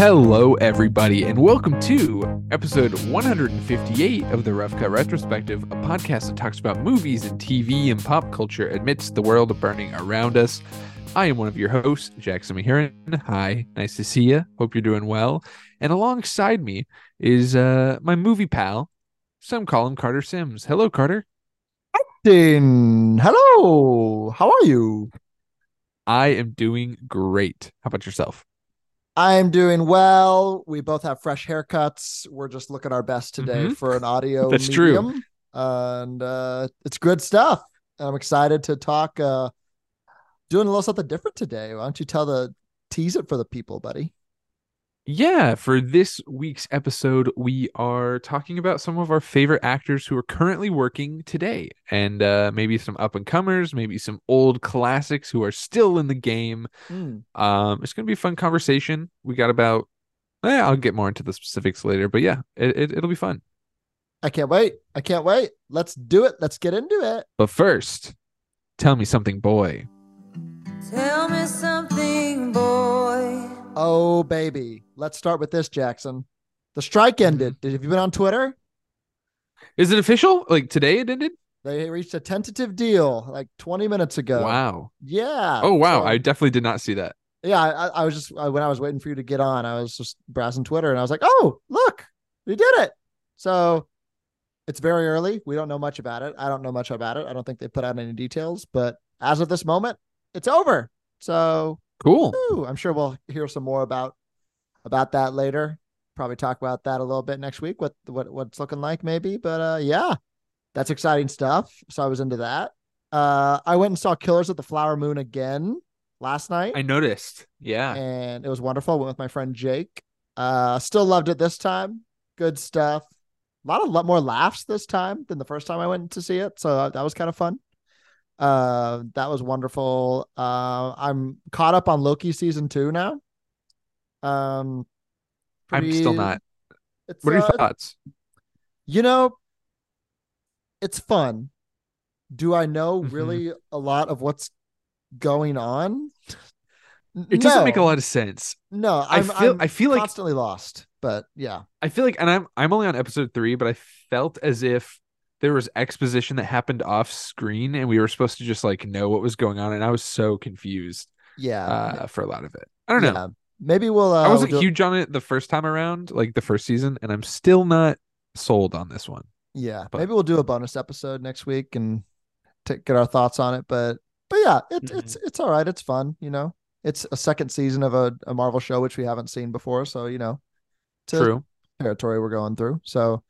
Hello, everybody, and welcome to episode 158 of the Rough Cut Retrospective, a podcast that talks about movies and TV and pop culture amidst the world burning around us. I am one of your hosts, Jackson Mahiran. Hi, nice to see you. Hope you're doing well. And alongside me is uh, my movie pal. Some call him Carter Sims. Hello, Carter. Captain, hello. How are you? I am doing great. How about yourself? I'm doing well. We both have fresh haircuts. We're just looking our best today Mhm. for an audio That's true. medium. And uh, it's good stuff. I'm excited to talk uh, doing a little something different today. Why don't you tell the tease it for the people, buddy? Yeah, for this week's episode, we are talking about some of our favorite actors who are currently working today, and uh, maybe some up and comers, maybe some old classics who are still in the game. Hmm. Um, it's gonna be a fun conversation. We got about, eh, I'll get more into the specifics later, but yeah, it, it it'll be fun. I can't wait. I can't wait. Let's do it. Let's get into it. But first, tell me something, boy. Tell me something, boy. Oh, baby. Let's start with this, Jackson. The strike ended. Mm-hmm. Did have you been on Twitter? Is it official? Like today it ended? They reached a tentative deal like 20 minutes ago. Wow. Yeah. Oh wow, So- I definitely did not see that. yeah. I, I was just I, when I was waiting for you to get on, I was just browsing Twitter and I was like, oh, look, we did it. So it's very early. We don't know much about it. I don't know much about it. I don't think they put out any details, but as of this moment, it's over. So Cool. whew, I'm sure we'll hear some more about about that later. Probably talk about that a little bit next week. What what what's looking like maybe, but uh, yeah, that's exciting stuff. So I was into that. Uh, I went and saw Killers at the Flower Moon again last night, I noticed. Yeah. and it was wonderful. I went with my friend Jake. Uh, still loved it this time. Good stuff. A lot of lot more laughs this time than the first time I went to see it, so that was kind of fun. Uh, that was wonderful. Uh, I'm caught up on Loki season two now. Um, I'm still not. It's, What are your uh, thoughts? you know, it's fun. Do I know Mhm. really a lot of what's going on? It doesn't make a lot of sense. No, I I'm, feel I'm I feel like constantly lost. But yeah, I feel like and I'm I'm only on episode 3, but I felt as if there was exposition that happened off screen and we were supposed to just like know what was going on and I was so confused yeah, uh for a lot of it. I don't know. yeah. Maybe we'll. Uh, I wasn't we'll do- huge on it the first time around, like the first season, and I'm still not sold on this one. Yeah, but- maybe we'll do a bonus episode next week and t- get our thoughts on it. But but yeah, it, Mhm. it's it's all right. It's fun. You know, it's a second season of a, a Marvel show which we haven't seen before. So you know, it's a True. territory we're going through. So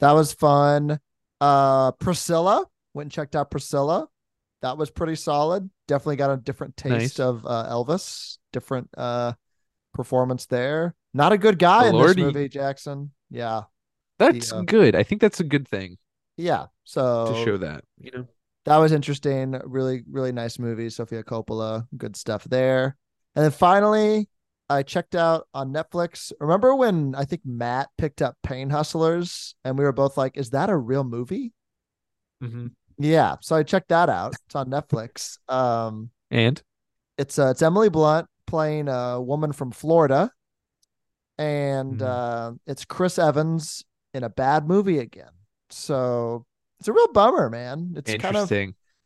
that was fun. Uh, Priscilla went and checked out Priscilla. That was pretty solid. Definitely got a different taste Nice. of uh, Elvis. Different uh performance there. Not a good guy in this movie, Jackson. Yeah, That's uh, good. I think that's a good thing yeah. So to show that, you know. that was interesting. Really, really nice movie. Sofia Coppola, good stuff there. And then finally, I checked out on Netflix. Remember when I think Matt picked up Pain Hustlers and we were both like, is that a real movie? Mhm. Yeah. So I checked that out. It's on Netflix. Um, And it's uh, it's Emily Blunt playing a woman from Florida, and Mhm. uh, it's Chris Evans in a bad movie again. So it's a real bummer, man. It's kind of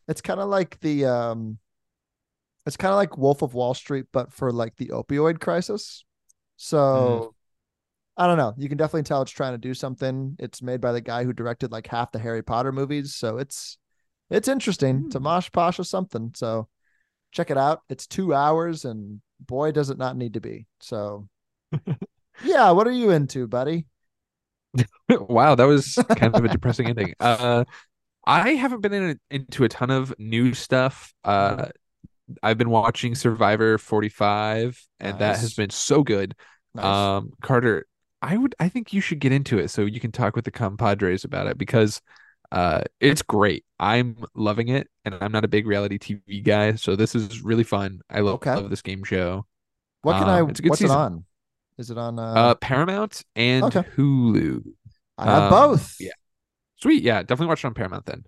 it's kind of like the um it's kind of like Wolf of Wall Street but for like the opioid crisis. So I don't know. You can definitely tell it's trying to do something. It's made by the guy who directed like half the Harry Potter movies, so it's it's interesting. It's a Hmm. mosh posh or something. So check it out. It's 2 hours and boy does it not need to be. So yeah, what are you into, buddy? wow, that was kind of a depressing ending. Uh, I haven't been in a, into a ton of new stuff. Uh, I've been watching Survivor 45, and that has been so good. Nice. Um, Carter, I would, I think you should get into it so you can talk with the compadres about it because, uh, it's great. I'm loving it, and I'm not a big reality TV guy, so this is really fun. I love, Okay. love this game show. what can um, I it's a good what's season. it on? Is it on uh, Uh, Paramount and okay. Hulu. I have um, both. yeah. Sweet, yeah, definitely watch it on Paramount then.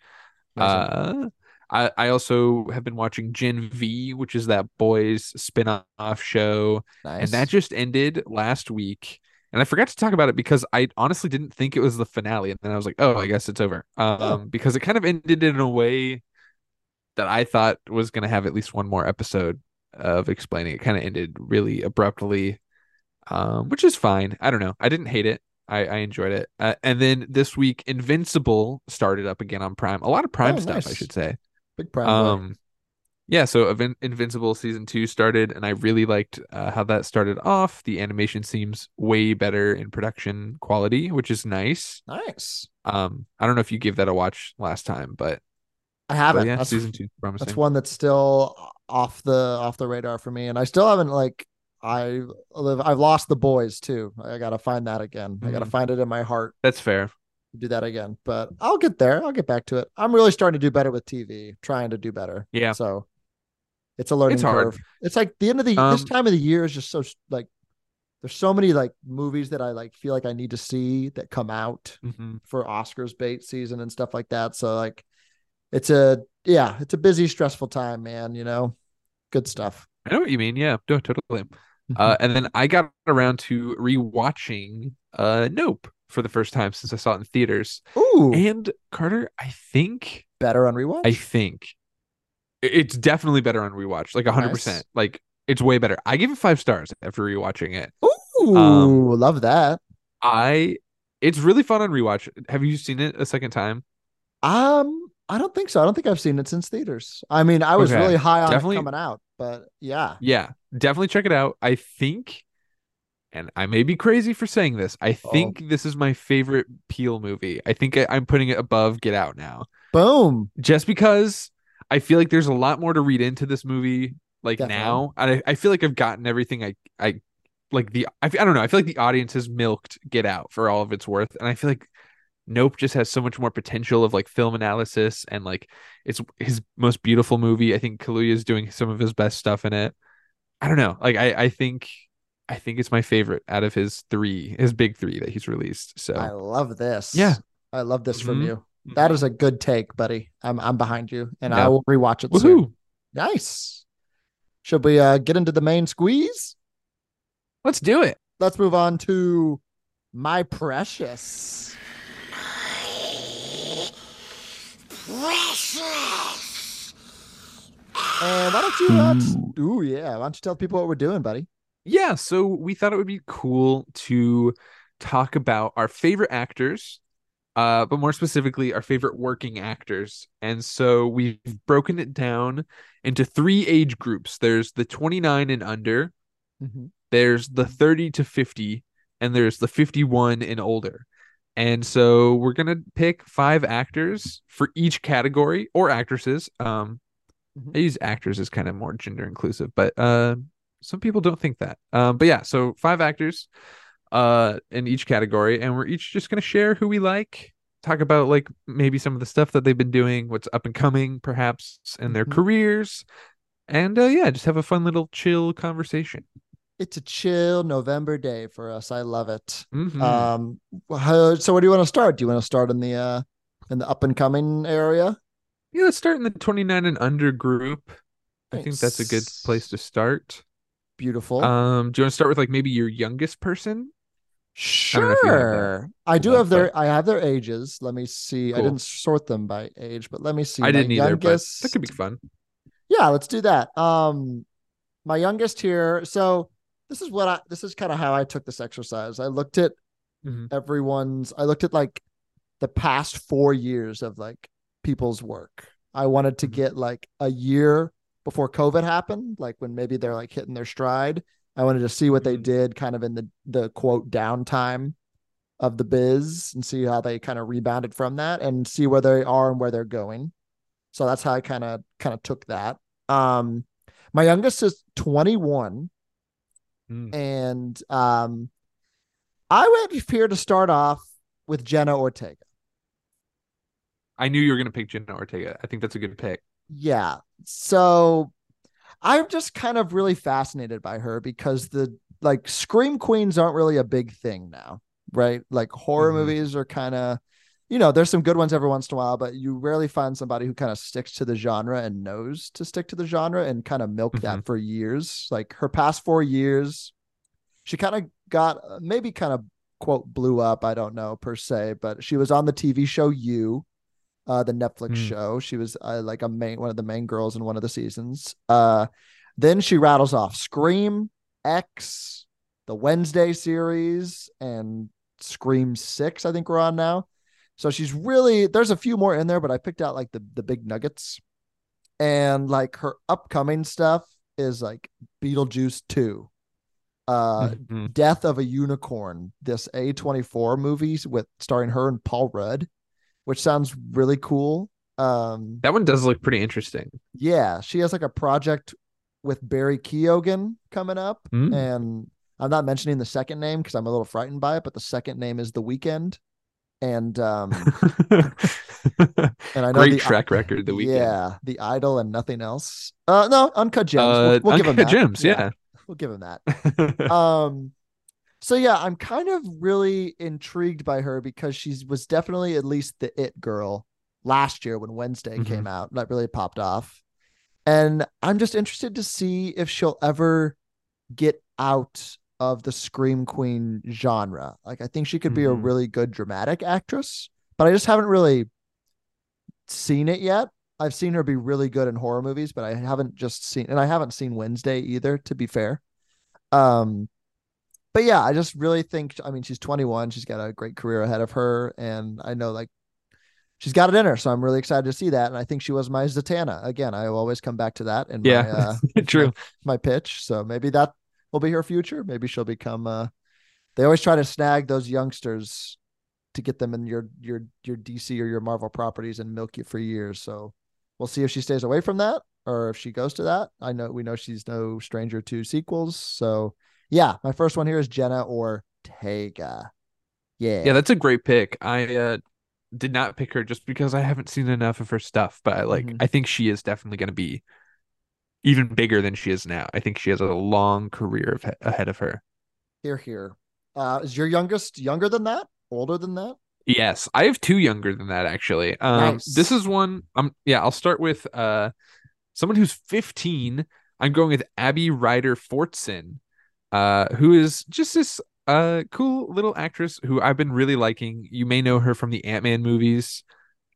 Nice. Uh, I, I also have been watching Gen V, which is that boys spin-off show. Nice. And that just ended last week. And I forgot to talk about it because I honestly didn't think it was the finale. And then I was like, oh, I guess it's over. Um, Oh. because it kind of ended in a way that I thought was going to have at least one more episode of explaining. It kind of ended really abruptly, um, which is fine. I don't know. I didn't hate it. I, I enjoyed it. Uh, and then this week, Invincible started up again on Prime. A lot of Prime Oh, stuff, I should say. Big boy. Um, yeah, so Evin- Invincible season two started, and I really liked uh, how that started off. The animation seems way better in production quality, which is nice. nice. Um, I don't know if you gave that a watch last time, but, I haven't. yeah, that's, season two promising. that's one that's still off the off the radar for me, and I still haven't like I live. I've lost the boys too. I gotta find that again. I gotta Mhm. find it in my heart. That's fair. Do that again, but I'll get there. I'll get back to it. I'm really starting to do better with TV. Trying to do better. Yeah. So it's a learning It's hard. curve. It's like the end of the this Um, time of the year is just so like there's so many like movies that I like feel like I need to see that come out Mhm. for Oscars bait season and stuff like that. So like it's a yeah, it's a busy, stressful time, man. You know, good stuff. I know what you mean. Yeah, totally. Uh, and then I got around to rewatching uh Nope for the first time since I saw it in theaters. Ooh, And Carter, I think better on rewatch. I think it's definitely better on rewatch, like hundred Nice. percent. Like it's way better. I give it five stars after rewatching it. Ooh, um, love that. I it's really fun on rewatch. Have you seen it a second time? Um, I don't think so. I don't think I've seen it since theaters. I mean, I was Okay. really high on Definitely- it coming out, but yeah. Yeah, definitely check it out. I think, and I may be crazy for saying this. I Oh. think this is my favorite Peele movie. I think I, I'm putting it above Get Out now. Boom. just because I feel like there's a lot more to read into this movie like Definitely. now. And I, I feel like I've gotten everything I I like the I, I don't know. I feel like the audience has milked Get Out for all of its worth. And I feel like Nope just has so much more potential of like film analysis and like it's his most beautiful movie. I think Kaluuya is doing some of his best stuff in it. I don't know. Like I I think I think it's my favorite out of his three, his big three that he's released. So I love this. Yeah. I love this from Mhm. you. That is a good take, buddy. I'm I'm behind you, and I will rewatch it soon. Nice. Should we uh, get into the main squeeze? Let's do it. Let's move on to my precious. Precious. And why don't you? Uh, s- ooh, yeah. Why don't you tell people what we're doing, buddy? Yeah, so we thought it would be cool to talk about our favorite actors, uh, but more specifically, our favorite working actors. And so we've broken it down into three age groups. There's the 29 and under, there's the 30 to 50, and there's the 51 and older. And so we're gonna pick five actors for each category or actresses. Um, Mhm. I use actors as kind of more gender inclusive, but uh, some people don't think that. Um, but yeah, so five actors, uh, in each category, and we're each just gonna share who we like, talk about like maybe some of the stuff that they've been doing, what's up and coming, perhaps, in their Mhm. careers, and uh, yeah, just have a fun little chill conversation. It's a chill November day for us. I love it. Mhm. Um, so where do you want to start? Do you want to start in the uh in the up and coming area? yeah, let's start in the 29 and under group. I think that's a good place to start. Beautiful. Um, do you want to start with like maybe your youngest person? don't know if you have that Sure. I do pulled have their I have their ages. Let me see. I didn't sort them by age, but let me see. I My didn't either, but that could be fun. Yeah, let's do that. Um my youngest here. So this is what I this is kind of how I took this exercise. I looked at Mhm. everyone's I looked at like the past 4 years of like people's work. I wanted to Mhm. get like a year before COVID happened, like when maybe they're like hitting their stride. I wanted to see what they Mhm. did kind of in the the quote downtime of the biz and see how they kind of rebounded from that and see where they are and where they're going. So that's how I kind of kind of took that. Um my youngest is 21 Mm. and um I went here to start off with Jenna Ortega. I knew you were gonna pick Jenna Ortega. I think that's a good pick. Yeah. So I'm just kind of really fascinated by her because the like scream queens aren't really a big thing now, right? Like horror Mhm. movies are kind of you know, there's some good ones every once in a while, but you rarely find somebody who kind of sticks to the genre and knows to stick to the genre and kind of milk that for years. Like her past four years, she kind of got uh, maybe kind of quote blew up. I don't know per se, but she was on the TV show You, uh, the Netflix Mm. show. She was uh, like a main one of the main girls in one of the seasons. Uh, then she rattles off Scream, X, the Wednesday series, and Scream Six. I think we're on now. So she's really there's a few more in there, but I picked out like the the big nuggets. And like her upcoming stuff is like Beetlejuice 2. Uh Mhm. Death of a Unicorn, this A24 movie with starring her and Paul Rudd, which sounds really cool. Um That one does look pretty interesting. yeah, she has like a project with Barry Keoghan coming up Mm. and I'm not mentioning the second name because I'm a little frightened by it, but the second name is The Weeknd. And um and I know Great the, track record. The Weeknd. Yeah, The Idol and nothing else. Uh no, Uncut Gems. Uh, we'll, we'll give him Uncut that. Gems. Yeah. We'll give him that. um so yeah i'm kind of really intrigued by her because she was definitely at least the it girl last year when wednesday Mhm. came out that really popped off and i'm just interested to see if she'll ever get out of the scream queen genre like i think she could be a Mhm. really good dramatic actress but i just haven't really seen it yet i've seen her be really good in horror movies but i haven't just seen and i haven't seen wednesday either to be fair um but yeah, I just really think I mean she's 21, she's got a great career ahead of her and I know like she's got it in her, so I'm really excited to see that and I think she was my Zatanna. Again, I always come back to that in Yeah. my uh True. my pitch. So maybe that will be her future. Maybe she'll become uh they always try to snag those youngsters to get them in your your your DC or your Marvel properties and milk you for years. So we'll see if she stays away from that or if she goes to that. I know we know she's no stranger to sequels. So yeah, my first one here is Jenna Ortega. Yeah. Yeah, that's a great pick. I uh, did not pick her just because I haven't seen enough of her stuff, but I like Mhm. I think she is definitely going to be even bigger than she is now. I think she has a long career of, ahead of her. here here. Uh is your youngest younger than that? Older than that? Yes, I have two younger than that actually. Um this is one um yeah, I'll start with uh someone who's 15. I'm going with Abby Ryder Fortson, uh who is just this uh cool little actress who I've been really liking. You may know her from the Ant-Man movies.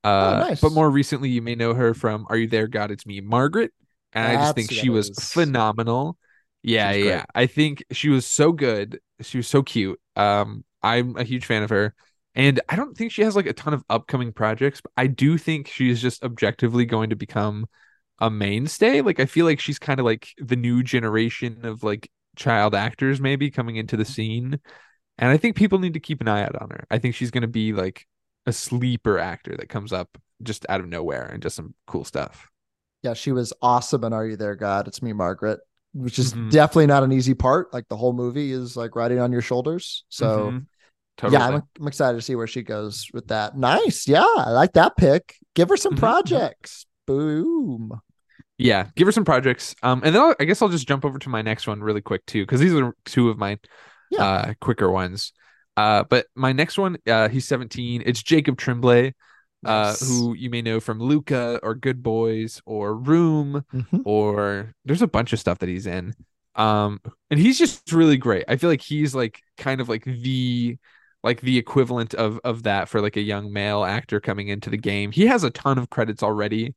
Uh Oh, nice. but more recently you may know her from Are You There God It's Me Margaret. And I just think she was is. phenomenal. Yeah, yeah. great. I think she was so good. She was so cute. Um, I'm a huge fan of her. And I don't think she has like a ton of upcoming projects, but I do think she's just objectively going to become a mainstay. Like I feel like she's kind of like the new generation of like child actors maybe coming into the scene. And I think people need to keep an eye out on her. I think she's going to be like a sleeper actor that comes up just out of nowhere and just some cool stuff. Yeah, she was awesome in Are You There, God? It's me, Margaret, which is Mhm. definitely not an easy part. Like the whole movie is like riding on your shoulders. So Mhm. Totally. yeah, I'm, I'm excited to see where she goes with that. Nice. Yeah, I like that pick. Give her some Mhm, mhm. projects. Boom. Yeah give her some projects. Um and then I'll, i guess i'll just jump over to my next one really quick too because these are two of my Yeah. uh quicker ones. Uh but my next one uh he's 17 it's jacob tremblay uh who you may know from luca or good boys or room Mhm. or there's a bunch of stuff that he's in. Um and he's just really great. I feel like he's like kind of like the like the equivalent of of that for like a young male actor coming into the game. He has a ton of credits already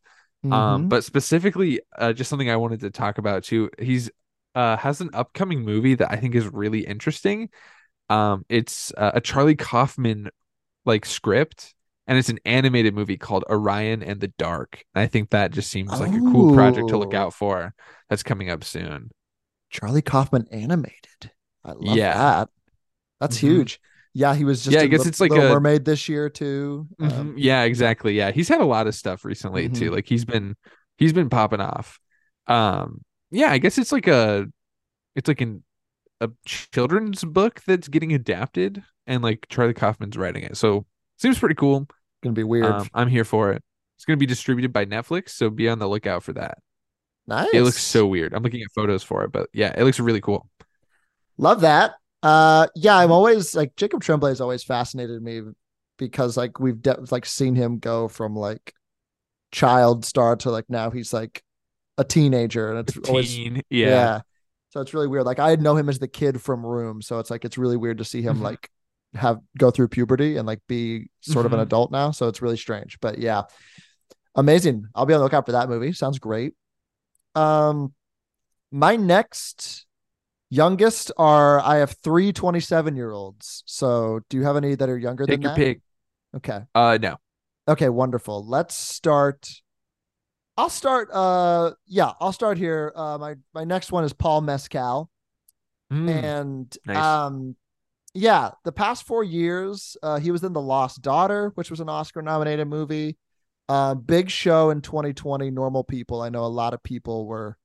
um Mhm. but specifically uh just something i wanted to talk about too he's uh has an upcoming movie that i think is really interesting um it's uh, a charlie kaufman like script and it's an animated movie called orion and the dark and i think that just seems like a cool project to look Oh. out for that's coming up soon Charlie Kaufman animated. I love Yeah. that. That's Mhm. huge. Yeah, he was just Yeah, I guess it's like Little a- Mermaid this year too. Um, Mhm. yeah exactly yeah he's had a lot of stuff recently too Mhm. like he's been he's been popping off um yeah i guess it's like a it's like an a children's book that's getting adapted and like charlie kaufman's writing it so seems pretty cool gonna be weird. um, i'm here for it it's going to be distributed by netflix so be on the lookout for that nice. it looks so weird i'm looking at photos for it but yeah it looks really cool Love that. Uh, yeah, I'm always like Jacob Tremblay has always fascinated me because like we've de- like seen him go from like child star to like now he's like a teenager and it's always yeah. yeah. So it's really weird. Like I know him as the kid from Room, so it's like it's really weird to see him Mhm. like have go through puberty and like be sort of an Mhm. adult now. So it's really strange. But yeah. Amazing. I'll be on the lookout for that movie. Sounds great. Um my next youngest are I have three 27 year olds. So do you have any that are younger Take than your that? pick. Okay. Uh, no. Okay, wonderful. Let's start. I'll start. Uh, yeah, I'll start here. Uh, my my next one is Paul Mescal, Mm, and nice. um, yeah, the past four years, uh, he was in The Lost Daughter, which was an Oscar nominated movie. Uh, big show in 2020. Normal People. I know a lot of people were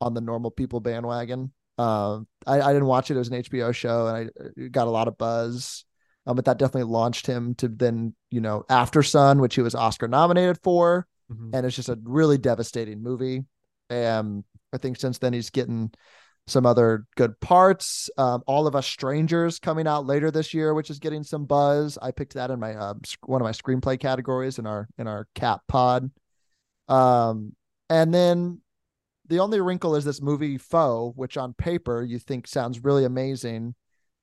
on the Normal People bandwagon. Um, I, I didn't watch it. It was an HBO show, and I got a lot of buzz. Um, but that definitely launched him to then, you know, After Sun, which he was Oscar nominated for Mhm. and it's just a really devastating movie. And I think since then he's getting some other good parts. Um, All of Us Strangers coming out later this year, which is getting some buzz. I picked that in my uh, one of my screenplay categories in our in our cat pod. Um, and then the only wrinkle is this movie Foe, which on paper you think sounds really amazing,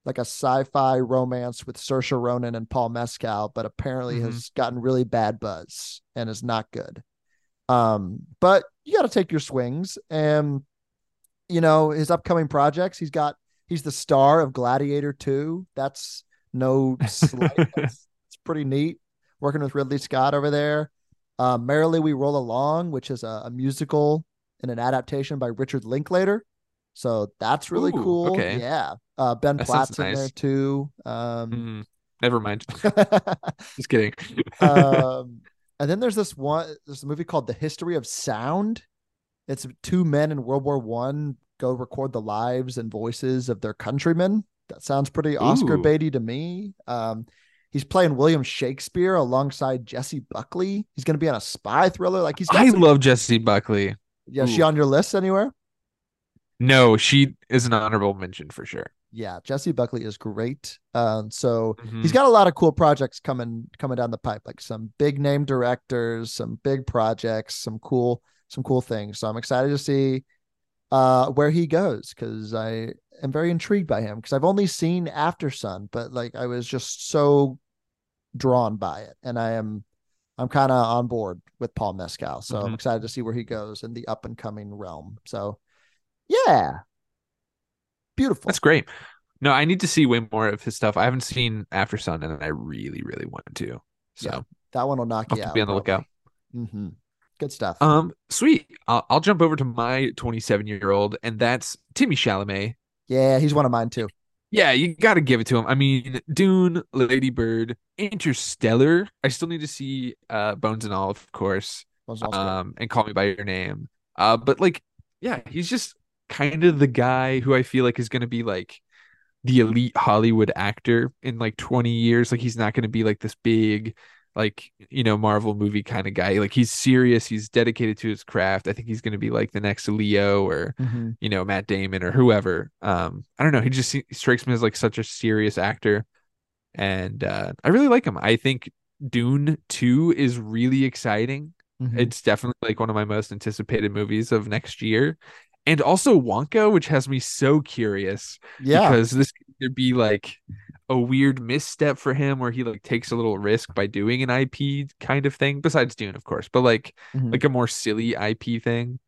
like a sci-fi romance with Saoirse Ronan and Paul Mescal, but apparently Mhm. has gotten really bad buzz and is not good. Um, but you got to take your swings, and you know his upcoming projects. He's got he's the star of Gladiator Two. That's no slight. That's, it's pretty neat working with Ridley Scott over there. Uh, Merrily We Roll Along, which is a, a musical and an adaptation by Richard Linklater. So that's really Ooh, cool. okay. Yeah. Uh, ben That Platt's in there too. Um, Mm, never mind. Just kidding. um, and then there's this one. There's a movie called The History of Sound. It's two men in World War One go record the lives and voices of their countrymen. That sounds pretty Oscar baity to me. Um, he's playing William Shakespeare alongside Jessie Buckley. He's going to be on a spy thriller. Like he's I some- love Jessie Buckley. Yeah. is She on your list anywhere? No, she is an honorable mention for sure. Yeah, Jessie Buckley is great. Um, so Mhm. he's got a lot of cool projects coming coming down the pipe, like some big name directors, some big projects, some cool some cool things. So I'm excited to see uh where he goes because I am very intrigued by him because I've only seen After Sun, but like I was just so drawn by it, and I am I'm kind of on board with Paul Mescal. So I'm Mhm. excited to see where he goes in the up and coming realm. So yeah, beautiful. That's great. No, I need to see way more of his stuff. I haven't seen After Sun, and I really, really want to. So Yeah. That one will knock I'll you out. be on the lookout. hmm Good stuff. Um, sweet. I'll, I'll jump over to my 27 year old, and that's Timmy Chalamet. yeah, he's one of mine too. Yeah, you got to give it to him. I mean, Dune, Lady Bird, Interstellar. I still need to see uh Bones and All, of course. Um, and Call Me by Your Name. Uh, but like, yeah, he's just kind of the guy who I feel like is going to be like the elite Hollywood actor in like 20 years. Like, he's not going to be like this big, like, you know, Marvel movie kind of guy. Like, he's serious. He's dedicated to his craft. I think he's going to be like the next Leo or Mhm. you know Matt Damon or whoever. Um, I don't know. He just se- strikes me as like such a serious actor, and uh, I really like him. I think Dune Two is really exciting. Mhm. It's definitely like one of my most anticipated movies of next year, and also Wonka, which has me so curious yeah, because this could be like a weird misstep for him where he like takes a little risk by doing an IP kind of thing, besides Dune, of course, but like Mhm. like a more silly IP thing.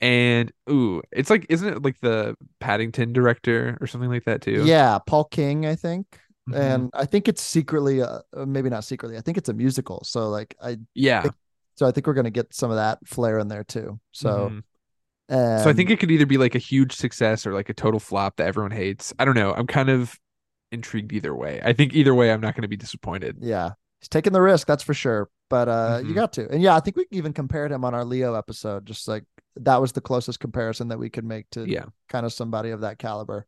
And ooh, it's like isn't it like the Paddington director or something like that too? yeah, Paul King, I think, Mhm. and I think it's secretly, uh, uh, maybe not secretly. I think it's a musical. So like I, yeah. so I think we're gonna get some of that flair in there too. So, Mhm. so I think it could either be like a huge success or like a total flop that everyone hates. I don't know. I'm kind of intrigued either way. I think either way, I'm not going to be disappointed. yeah, he's taking the risk, that's for sure. But uh, you Mhm. got to, and yeah, I think we even compared him on our Leo episode. Just like that was the closest comparison that we could make to Yeah. kind of somebody of that caliber.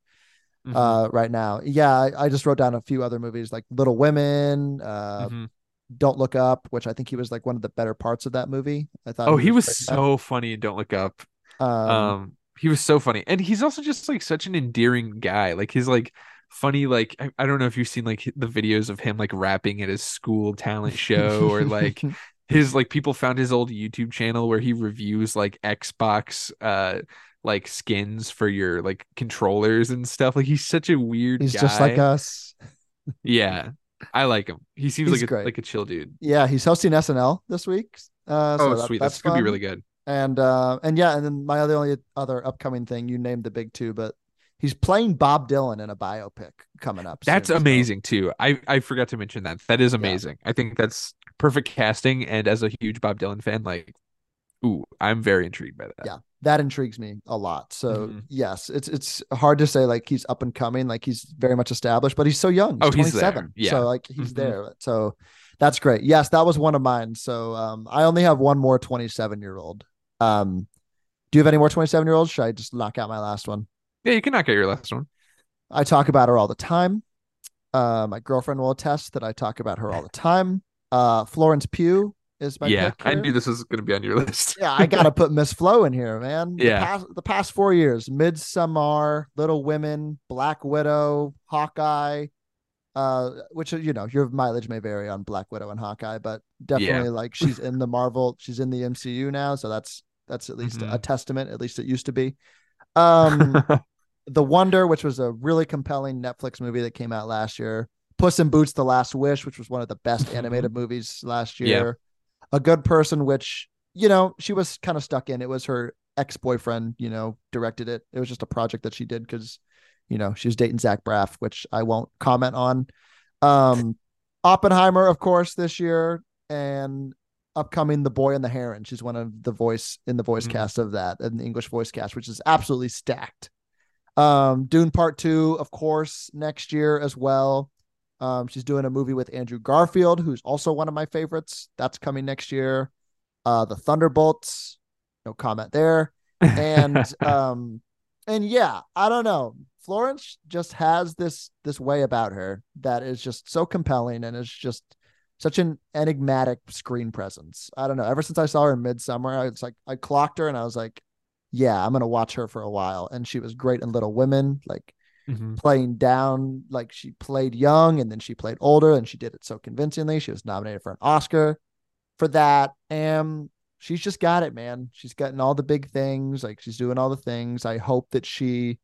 Mhm. uh right now yeah I, I just wrote down a few other movies like little women uh Mhm. don't look up which i think he was like one of the better parts of that movie i thought Oh, he was that. so funny. in Don't look up. um, Um, he was so funny, and he's also just like such an endearing guy. Like he's like funny like I, I don't know if you've seen like the videos of him like rapping at his school talent show or like his like people found his old YouTube channel where he reviews like Xbox uh like skins for your like controllers and stuff. Like he's such a weird He's guy. just like us. Yeah. I like him. He seems He's like a great. like a chill dude. Yeah, he's hosting SNL this week. Uh, so oh, that- sweet. That's, That's, gonna be really good. And uh, and yeah, and then my other only other upcoming thing, you named the big two, but he's playing Bob Dylan in a biopic coming up. That's soon, so- amazing too. I I forgot to mention that. That is amazing. I think that's perfect casting. And as a huge Bob Dylan fan, like, ooh, I'm very intrigued by that. Yeah. That intrigues me a lot. So Mhm. yes, it's it's hard to say like he's up and coming, like he's very much established, but he's so young. Oh, he's there. 27. Yeah. So like he's Mhm. there. So that's great. Yes, that was one of mine. So um I only have one more 27 year old. Um do you have any more 27 year olds? Should I just knock out my last one? Yeah, you can knock out your last one. I talk about her all the time. Uh, my girlfriend will attest that I talk about her all the time. Uh, Florence Pugh is my yeah, I knew this was gonna be on your list. Yeah, I gotta put Miss Flo in here, man. Yeah. The past, the past four years: Midsommar, Little Women, Black Widow, Hawkeye. Uh, which you know, your mileage may vary on Black Widow and Hawkeye, but definitely like she's in the Marvel, she's in the MCU now, so that's that's at least a Mhm. testament. At least it used to be. Um, The Wonder, which was a really compelling Netflix movie that came out last year. Puss in Boots: The Last Wish, which was one of the best animated movies last Yeah. year. A Good Person, which you know she was kind of stuck in. It was her ex boyfriend, you know, directed it. It was just a project that she did because, you know, she was dating Zach Braff, which I won't comment on. Um, Oppenheimer, of course, this year, and upcoming The Boy and the Heron. She's one of the voice in the voice Mhm. cast of that, in the English voice cast, which is absolutely stacked. Um, Dune Part Two, of course, next year as well. Um, she's doing a movie with Andrew Garfield, who's also one of my favorites. That's coming next year. Uh, the Thunderbolts, no comment there. And um, and yeah, I don't know. Florence just has this this way about her that is just so compelling and is just such an enigmatic screen presence. I don't know. Ever since I saw her in Midsommar, I was like, I clocked her and I was like, yeah, I'm gonna watch her for a while. And she was great in Little Women, like Mhm. playing down, like she played young and then she played older and she did it so convincingly. She was nominated for an Oscar for that. And she's just got it, man. She's gotten all the big things, like she's doing all the things. I hope that she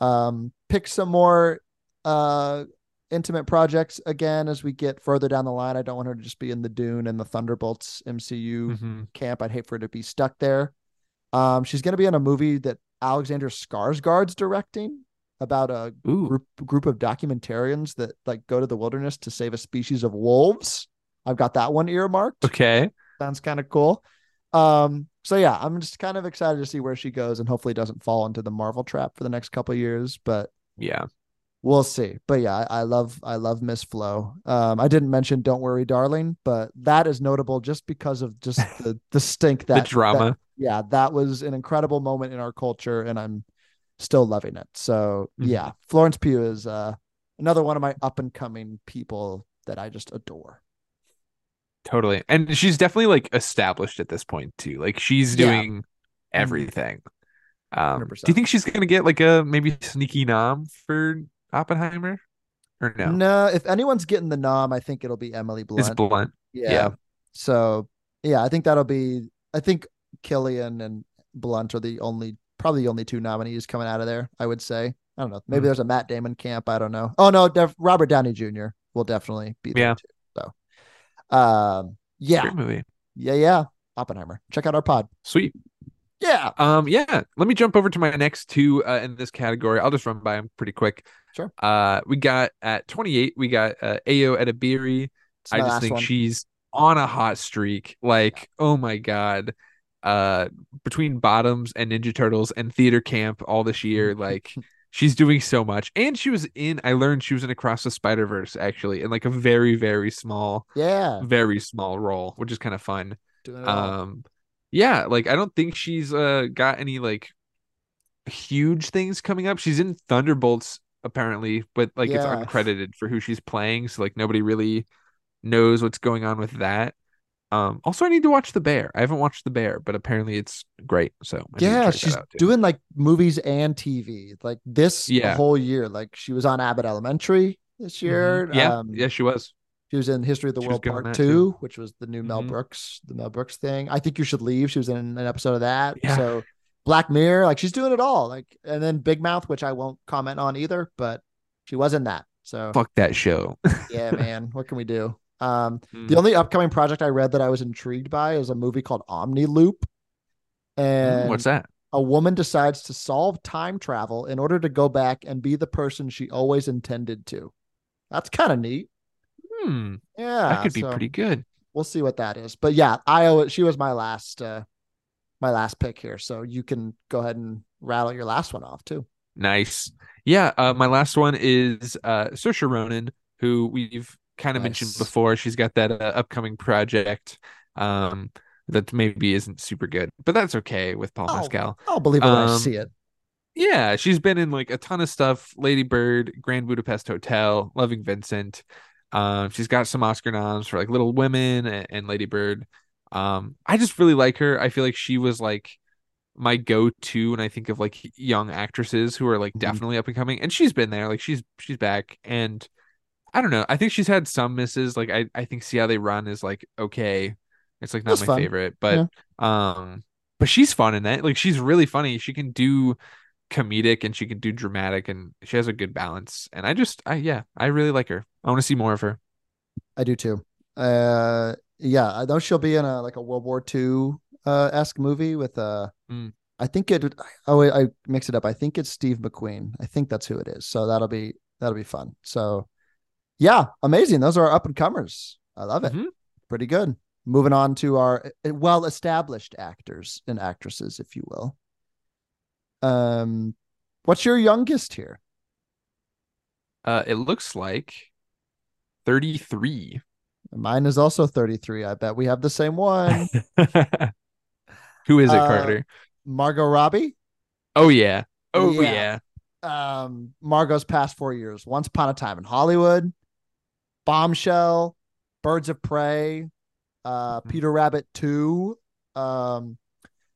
um picks some more uh intimate projects again as we get further down the line. I don't want her to just be in the Dune and the Thunderbolts MCU Mhm. camp. I'd hate for her to be stuck there. Um, she's going to be in a movie that Alexander Skarsgård's directing about a Ooh. group group of documentarians that like go to the wilderness to save a species of wolves. I've got that one earmarked. Okay. Sounds kind of cool. Um, so yeah, I'm just kind of excited to see where she goes and hopefully doesn't fall into the Marvel trap for the next couple of years, but Yeah. we'll see. But yeah, I, I love I love Miss Flo. Um, I didn't mention Don't Worry, Darling, but that is notable just because of just the the stink that the drama. that- yeah, that was an incredible moment in our culture, and I'm still loving it. So Mhm. yeah, Florence Pugh is uh, another one of my up and coming people that I just adore. Totally. And she's definitely like established at this point too. Like she's Yeah. doing everything. Um, do you think she's gonna get like a maybe sneaky nom for Oppenheimer? Or no? No, if anyone's getting the nom, I think it'll be Emily Blunt. It's blunt. yeah. yeah. So yeah, I think that'll be. I think Cillian and Blunt are the only, probably the only two nominees coming out of there. I would say. I don't know. Maybe Mhm. there's a Matt Damon camp. I don't know. Oh no, def- Robert Downey Jr. will definitely be there Yeah. too. So, um, yeah, Great movie. yeah, yeah. Oppenheimer. Check out our pod. Sweet. Yeah. Um, yeah. Let me jump over to my next two uh, in this category. I'll just run by them pretty quick. Sure. Uh, we got at 28, we got uh, Ayo Edebiri. I just think one. she's on a hot streak. Like, oh my god. Uh between bottoms and Ninja Turtles and theater camp all this year, like she's doing so much. And she was in I learned she was in Across the Spider-Verse actually in like a very, very small, yeah. very small role, which is kind of fun. Um yeah, like I don't think she's uh got any like huge things coming up. She's in Thunderbolts apparently, but like it's uncredited for who she's playing, so like nobody really knows what's going on with that. Um, also, I need to watch The Bear. I haven't watched The Bear, but apparently it's great. So I yeah, she's doing like movies and TV like this Yeah. whole year. Like she was on Abbott Elementary this year. Mhm. Yeah, Um, yeah, she was. She was in History of the She World Part Two, too. which was the new Mel Mhm. Brooks, the Mel Brooks thing. I think you should leave. She was in an episode of that. Yeah. So Black Mirror, like she's doing it all. Like and then Big Mouth, which I won't comment on either, but she was in that. So Fuck that show. yeah, man, what can we do? Um, Mm. the only upcoming project I read that I was intrigued by is a movie called Omni Loop. And Mm, What's that? a woman decides to solve time travel in order to go back and be the person she always intended to. That's kind of neat. Hmm, Yeah, that could be so pretty good. We'll see what that is. But yeah, Ayo. She was my last, uh my last pick here. So you can go ahead and rattle your last one off too. Nice. Yeah, uh, my last one is uh Saoirse Ronan, who we've kind of mentioned before. She's got that uh, upcoming project um that maybe isn't super good, but that's okay with Paul Oh. Mescal. I'll believe it when I Um, see it. Yeah, she's been in like a ton of stuff. Lady Bird, Grand Budapest Hotel, Loving Vincent. Um, she's got some Oscar noms for like Little Women and, and Lady Bird. Um, I just really like her. I feel like she was like my go-to when I think of like young actresses who are like Mhm. definitely up and coming. And she's been there. Like she's she's back. And I don't know. I think she's had some misses. Like I, I think See How They Run is like okay. It's like not my fun. favorite, but um, but she's fun in that. Like she's really funny. She can do comedic and she can do dramatic and she has a good balance. And I just I yeah, I really like her. I want to see more of her. I do too. Uh, yeah, I know she'll be in a like a World War II uh esque movie with uh, Mm. I think it. Oh, I mix it up. I think it's Steve McQueen. I think that's who it is. So that'll be that'll be fun. So, yeah, amazing. Those are up and comers. I love it. Mhm. Pretty good. Moving on to our well established actors and actresses, if you will. Um, what's your youngest here? Uh it looks like 33. Mine is also 33. I bet we have the same one. Who is it, Uh, Carter? Margot Robbie. Oh yeah. Oh yeah. yeah. um Margot's past four years. Once Upon a Time in Hollywood, Bombshell, Birds of Prey, uh Mhm. Peter Rabbit 2, um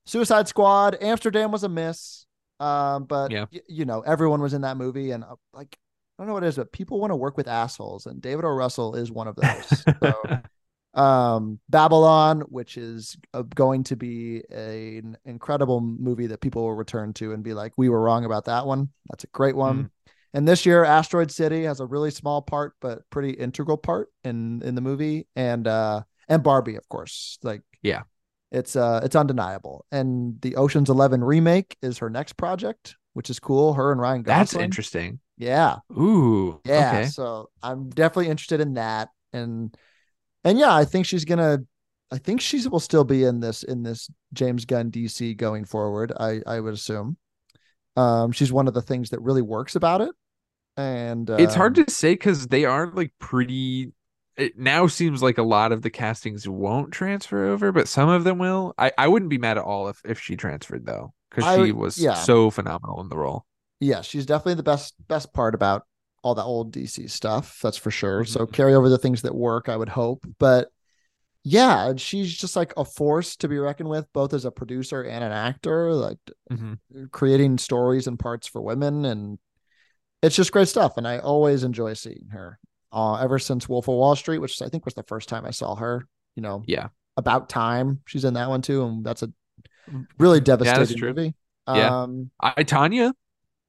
Suicide Squad, Amsterdam was a miss. Um but Yeah. y- you know, everyone was in that movie and uh, like I don't know what it is, but people want to work with assholes and David O. Russell is one of those. so um babylon which is uh, going to be a, an incredible movie that people will return to and be like we were wrong about that one that's a great one Mm. And this year asteroid city has a really small part but pretty integral part in in the movie and uh and barbie of course like Yeah. it's uh it's undeniable and the oceans 11 remake is her next project which is cool her and ryan Gosling. That's interesting. yeah Ooh. yeah, Okay. so I'm definitely interested in that, and and yeah, I think she's gonna. I think she will still be in this in this James Gunn DC going forward. I I would assume. Um, she's one of the things that really works about it, and It's hard um, to say because they are like pretty. It now seems like a lot of the castings won't transfer over, but some of them will. I, I wouldn't be mad at all if, if she transferred though, because she was yeah. so phenomenal in the role. yeah, she's definitely the best best part about all that old DC stuff. That's for sure. So Mhm. carry over the things that work, I would hope. But yeah, she's just like a force to be reckoned with, both as a producer and an actor. Like Mhm. creating stories and parts for women and it's just great stuff and i always enjoy seeing her uh, ever since wolf of wall street which i think was the first time i saw her you know Yeah. about time she's in that one too and that's a really devastating true. movie Yeah. um I Tonya,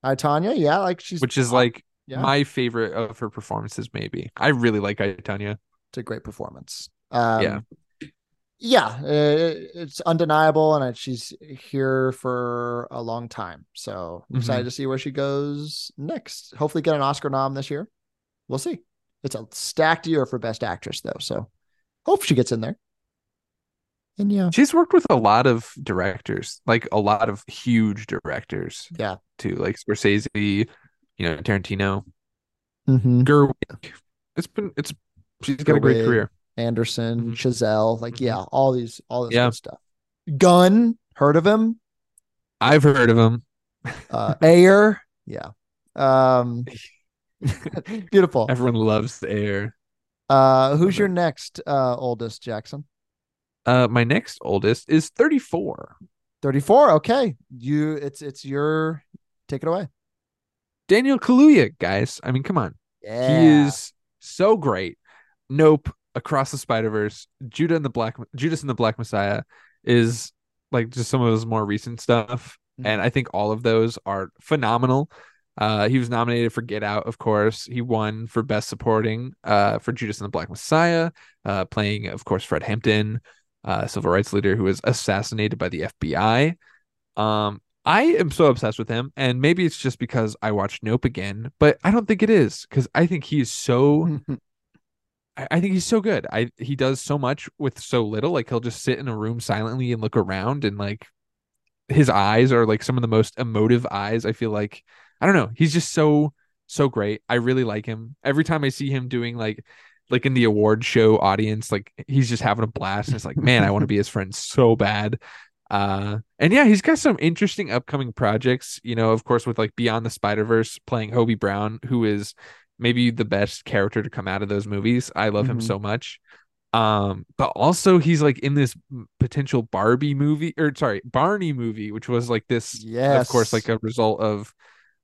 i tonya yeah like she's which is like yeah, my favorite of her performances, maybe. I really like I Tonya. it's a great performance um Yeah. Yeah uh, it's undeniable and she's here for a long time so i'm Mm-hmm. excited to see where she goes next hopefully get an oscar nom this year we'll see it's a stacked year for best actress though so hope she gets in there and yeah She's worked with a lot of directors, like a lot of huge directors yeah too, like Scorsese, you know, Tarantino, mm-hmm. Gerwig. It's been it's she's got a great career. Anderson Mhm. chazelle like Mhm. yeah all these all this Yeah. good stuff gunn heard of him I've heard of him. uh ayer yeah um beautiful Everyone loves the air. Uh, who's your next uh oldest Jackson? Uh, my next oldest is 34. 34. Okay. You it's it's your take it away. Daniel Kaluuya, guys. I mean, come on. Yeah. He is so great. Nope. Across the Spider Verse, Judah and the Black Judas and the Black Messiah is like just some of his more recent stuff, Mhm. and I think all of those are phenomenal. Uh, he was nominated for Get Out, of course. He won for Best Supporting uh, for Judas and the Black Messiah, uh, playing, of course, Fred Hampton, uh, civil rights leader who was assassinated by the FBI. Um, I am so obsessed with him, and maybe it's just because I watched Nope again, but I don't think it is because I think he is so. I, think he's so good. I he does so much with so little. Like he'll just sit in a room silently and look around, and like his eyes are like some of the most emotive eyes. I feel like I don't know. He's just so so great. I really like him. Every time I see him doing like like in the award show audience, like he's just having a blast. And it's like, man, I want to be his friend so bad. Uh, and yeah, he's got some interesting upcoming projects. You know, of course, with like Beyond the Spider Verse, playing Hobie Brown, who is maybe the best character to come out of those movies. I love him Mhm. so much. Um, but also he's like in this potential Barbie movie, or sorry, Barney movie, which was like this, yes. of course, like a result of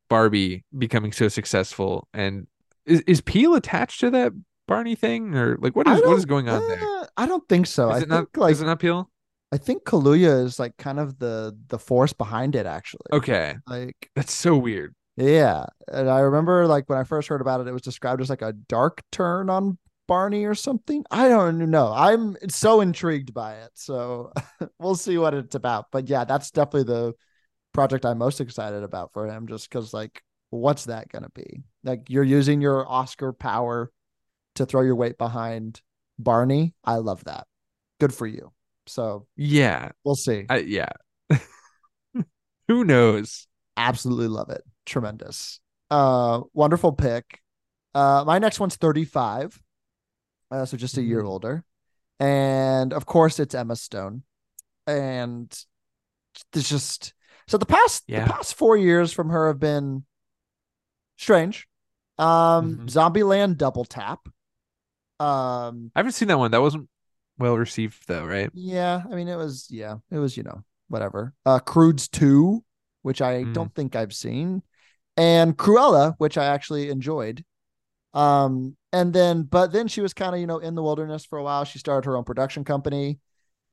Barbie becoming so successful. And is is Peele attached to that Barney thing, or like what is what is going on there? eh, I don't think so. Is I it think not? like is it not Peele? I think Kaluuya is like kind of the the force behind it actually. Okay, Like that's so weird. Yeah, and I remember like when I first heard about it, it was described as like a dark turn on Barney or something. I don't know. I'm so intrigued by it. So we'll see what it's about. But yeah, that's definitely the project I'm most excited about for him, just because like, what's that gonna be? Like you're using your Oscar power to throw your weight behind Barney. I love that. Good for you. So Yeah, we'll see. I, yeah. Who knows? absolutely love it. Tremendous. Uh wonderful pick. Uh my next one's 35. Uh, so just a year Mhm. older. And of course it's Emma Stone. And there's just so the past Yeah. the past 4 years from her have been strange. Um Mhm. Zombieland Double Tap. Um I haven't seen that one. That wasn't well received though, right? yeah, I mean it was yeah, it was, you know, whatever. Uh Croods 2, which I Mm. don't think I've seen, and Cruella, which I actually enjoyed. Um and then but then she was kind of, you know, in the wilderness for a while. She started her own production company,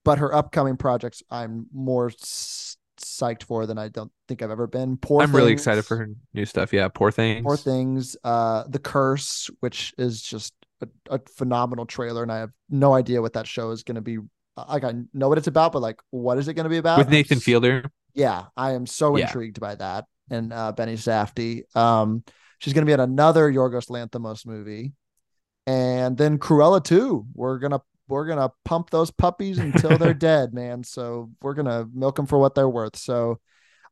but her upcoming projects I'm more s- psyched for than I don't think I've ever been. Poor I'm really excited for her new stuff. Yeah, poor things. Poor Things, uh, The Curse, which is just a, a phenomenal trailer, and I have no idea what that show is going to be. Like, I know what it's about, but like, what is it going to be about? with Nathan Fielder. Yeah, I am so Yeah. intrigued by that, and uh, Benny Safdie. Um, she's going to be in another Yorgos Lanthimos movie, and then Cruella too. We're gonna we're gonna pump those puppies until they're dead, man. So we're gonna milk them for what they're worth. So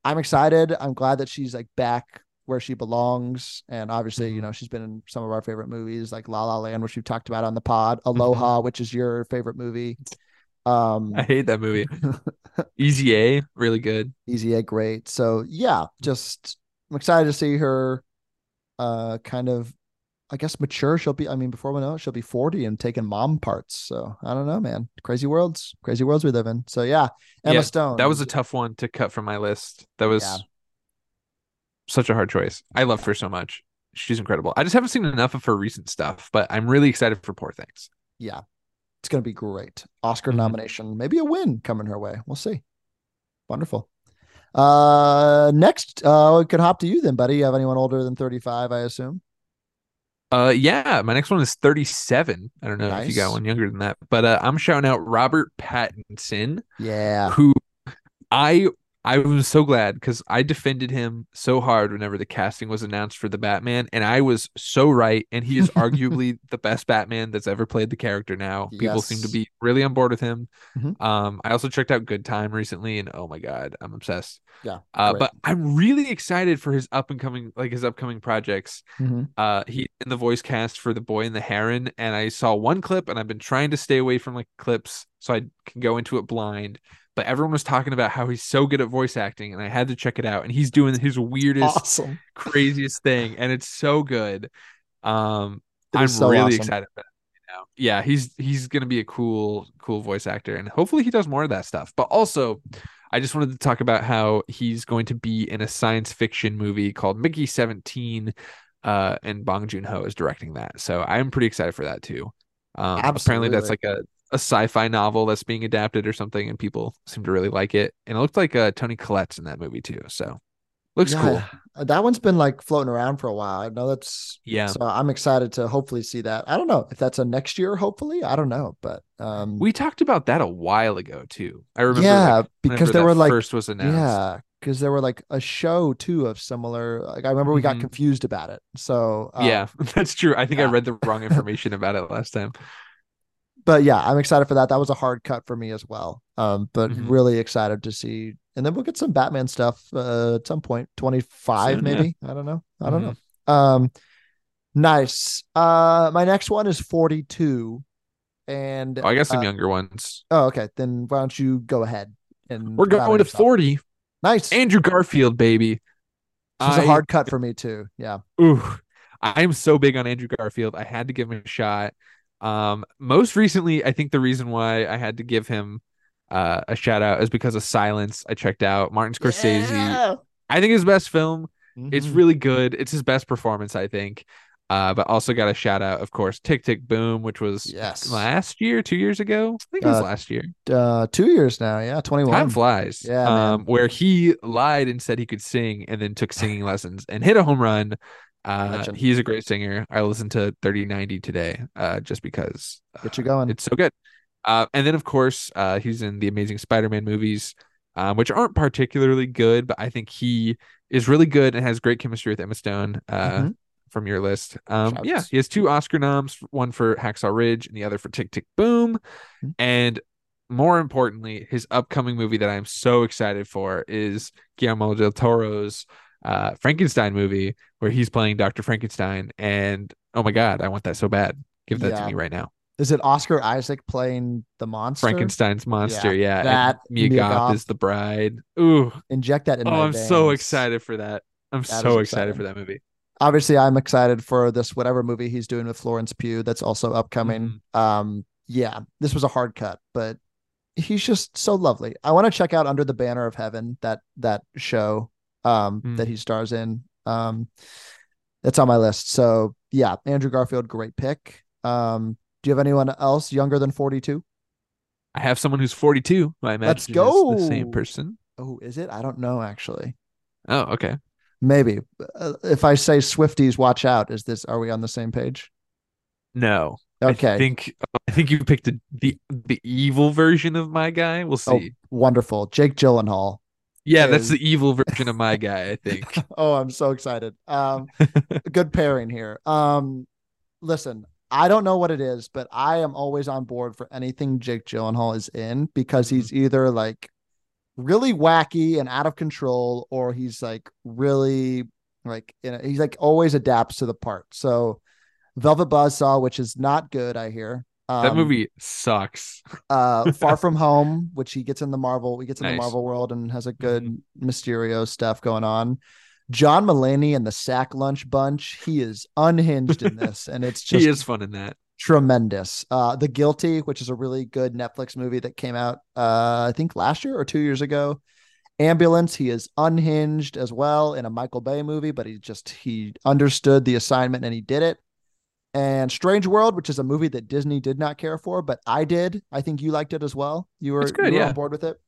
I'm excited. I'm glad that she's like back where she belongs. And obviously, you Mhm. know, she's been in some of our favorite movies like La La Land, which we've talked about on the pod, Aloha, which is your favorite movie. Um I hate that movie. Easy A, really good. Easy A, great. So yeah, just I'm excited to see her uh kind of I guess mature. She'll be I mean, before we know it, she'll be 40 and taking mom parts. So I don't know, man. Crazy worlds, crazy worlds we live in. So yeah, Emma Yeah, Stone. That was a tough one to cut from my list. That was Yeah. such a hard choice. I love her so much. She's incredible. I just haven't seen enough of her recent stuff, but I'm really excited for Poor Things. yeah, it's gonna be great. Oscar Mhm. nomination, maybe a win coming her way. We'll see. Wonderful. Uh, next, uh, we could hop to you then, buddy. You have anyone older than 35, I assume? Uh, yeah, my next one is 37. I don't know if you got one younger than that, but uh, I'm shouting out Robert Pattinson, Yeah. who I I was so glad because I defended him so hard whenever the casting was announced for the Batman, and I was so right. And he is arguably the best Batman that's ever played the character. Now people seem to be really on board with him. Mhm. Um, I also checked out Good Time recently, and oh my god, I'm obsessed. Yeah. Uh, but I'm really excited for his up and coming, like his upcoming projects. Mhm. Uh, he in the voice cast for The Boy and the Heron, and I saw one clip, and I've been trying to stay away from like clips so I can go into it blind. But everyone was talking about how he's so good at voice acting, and I had to check it out. And he's doing his weirdest, Awesome. craziest thing, and it's so good. Um, It I'm so really awesome. excited about it know. Yeah, he's he's gonna be a cool cool voice actor, and hopefully he does more of that stuff. But also, I just wanted to talk about how he's going to be in a science fiction movie called Mickey Seventeen, uh, and Bong Joon Ho is directing that. So I'm pretty excited for that too. Um, apparently that's like a a sci-fi novel that's being adapted or something, and people seem to really like it. And it looked like uh, Toni Collette's in that movie too. So looks Yeah, cool. uh, That one's been like floating around for a while. I know that's Yeah. So I'm excited to hopefully see that. I don't know if that's a next year. Hopefully, I don't know, but um, We talked about that a while ago too. I remember. yeah, like, because there were like first was announced. yeah, because there were like a show too of similar. Like I remember we got Mhm. confused about it. So uh, yeah, that's true. I think I read the wrong information about it last time. But yeah, I'm excited for that. That was a hard cut for me as well. Um, but Mhm. really excited to see, and then we'll get some Batman stuff uh, at some point. 25 Soon, yeah. maybe. I don't know. I don't Mhm. know. Um, nice. Uh, my next one is 42, and Oh, I got some uh, younger ones. oh, okay. Then why don't you go ahead and We're going to 40. Nice. Andrew Garfield, baby. This was a I- hard cut for me too. Yeah. Ooh, I'm so big on Andrew Garfield. I had to give him a shot. Um, most recently, I think the reason why I had to give him uh, a shout out is because of Silence. I checked out Martin Scorsese. Yeah. I think his best film. It's Mhm. really good. It's his best performance, I think. Uh, but also got a shout out, of course, Tick Tick Boom, which was yes. last year, two years ago. I think it was Uh, last year. Uh, two years now. Yeah. 21. Time flies. Yeah. Um, where he lied and said he could sing and then took singing lessons and hit a home run. Uh, he's a great singer. I listened to 3090 today, uh, just because Get you uh, going. It's so good. Uh, and then of course, uh, he's in the Amazing Spider-Man movies, um, which aren't particularly good, but I think he is really good and has great chemistry with Emma Stone. Uh, Mhm. from your list. Um, yeah, he has two Oscar noms, one for Hacksaw Ridge and the other for Tick Tick Boom. Mhm. And more importantly, his upcoming movie that I'm so excited for is Guillermo del Toro's uh, Frankenstein movie, where he's playing Dr. Frankenstein. And oh my God, I want that so bad. Give that Yeah. to me right now. Is it Oscar Isaac playing the monster? Frankenstein's monster. Yeah. and that, Mia Mia Goth Goth. is the bride. Ooh. Inject that in Oh, my I'm so excited for that. I'm That so excited for that movie. Obviously, I'm excited for this whatever movie he's doing with Florence Pugh. That's also upcoming. Mm-hmm. Um, yeah, this was a hard cut, but he's just so lovely. I want to check out Under the Banner of Heaven that that show um Mm. that he stars in. Um, that's on my list. So yeah, Andrew Garfield, great pick. Um, do you have anyone else younger than 42? I have someone who's 42 who I imagine Let's is go. the same person. Oh, is it? I don't know actually. Oh, okay. Maybe uh, if I say Swifties, watch out. Is this? Are we on the same page? No. Okay. I think I think you picked the the, the evil version of my guy. We'll Oh, see. wonderful. Jake Gyllenhaal. Yeah, that's the evil version of my guy, I think. Oh, I'm so excited. Um, good pairing here. Um, listen, I don't know what it is, but I am always on board for anything Jake Gyllenhaal is in because he's either like really wacky and out of control, or he's like really like you know, he's like always adapts to the part. So, Velvet Buzzsaw, which is not good, I hear. Um, that movie sucks. uh far from home which he gets in the marvel he gets in Nice. the marvel world and has a good mysterio stuff going on john Mulaney and the sack lunch bunch he is unhinged in this and it's just he is fun in that. tremendous uh the guilty which is a really good netflix movie that came out uh i think last year or two years ago ambulance he is unhinged as well in a michael bay movie but he just he understood the assignment and he did it and Strange World, which is a movie that Disney did not care for, but I did. I think you liked it as well. You were, good, you were yeah. on board with it.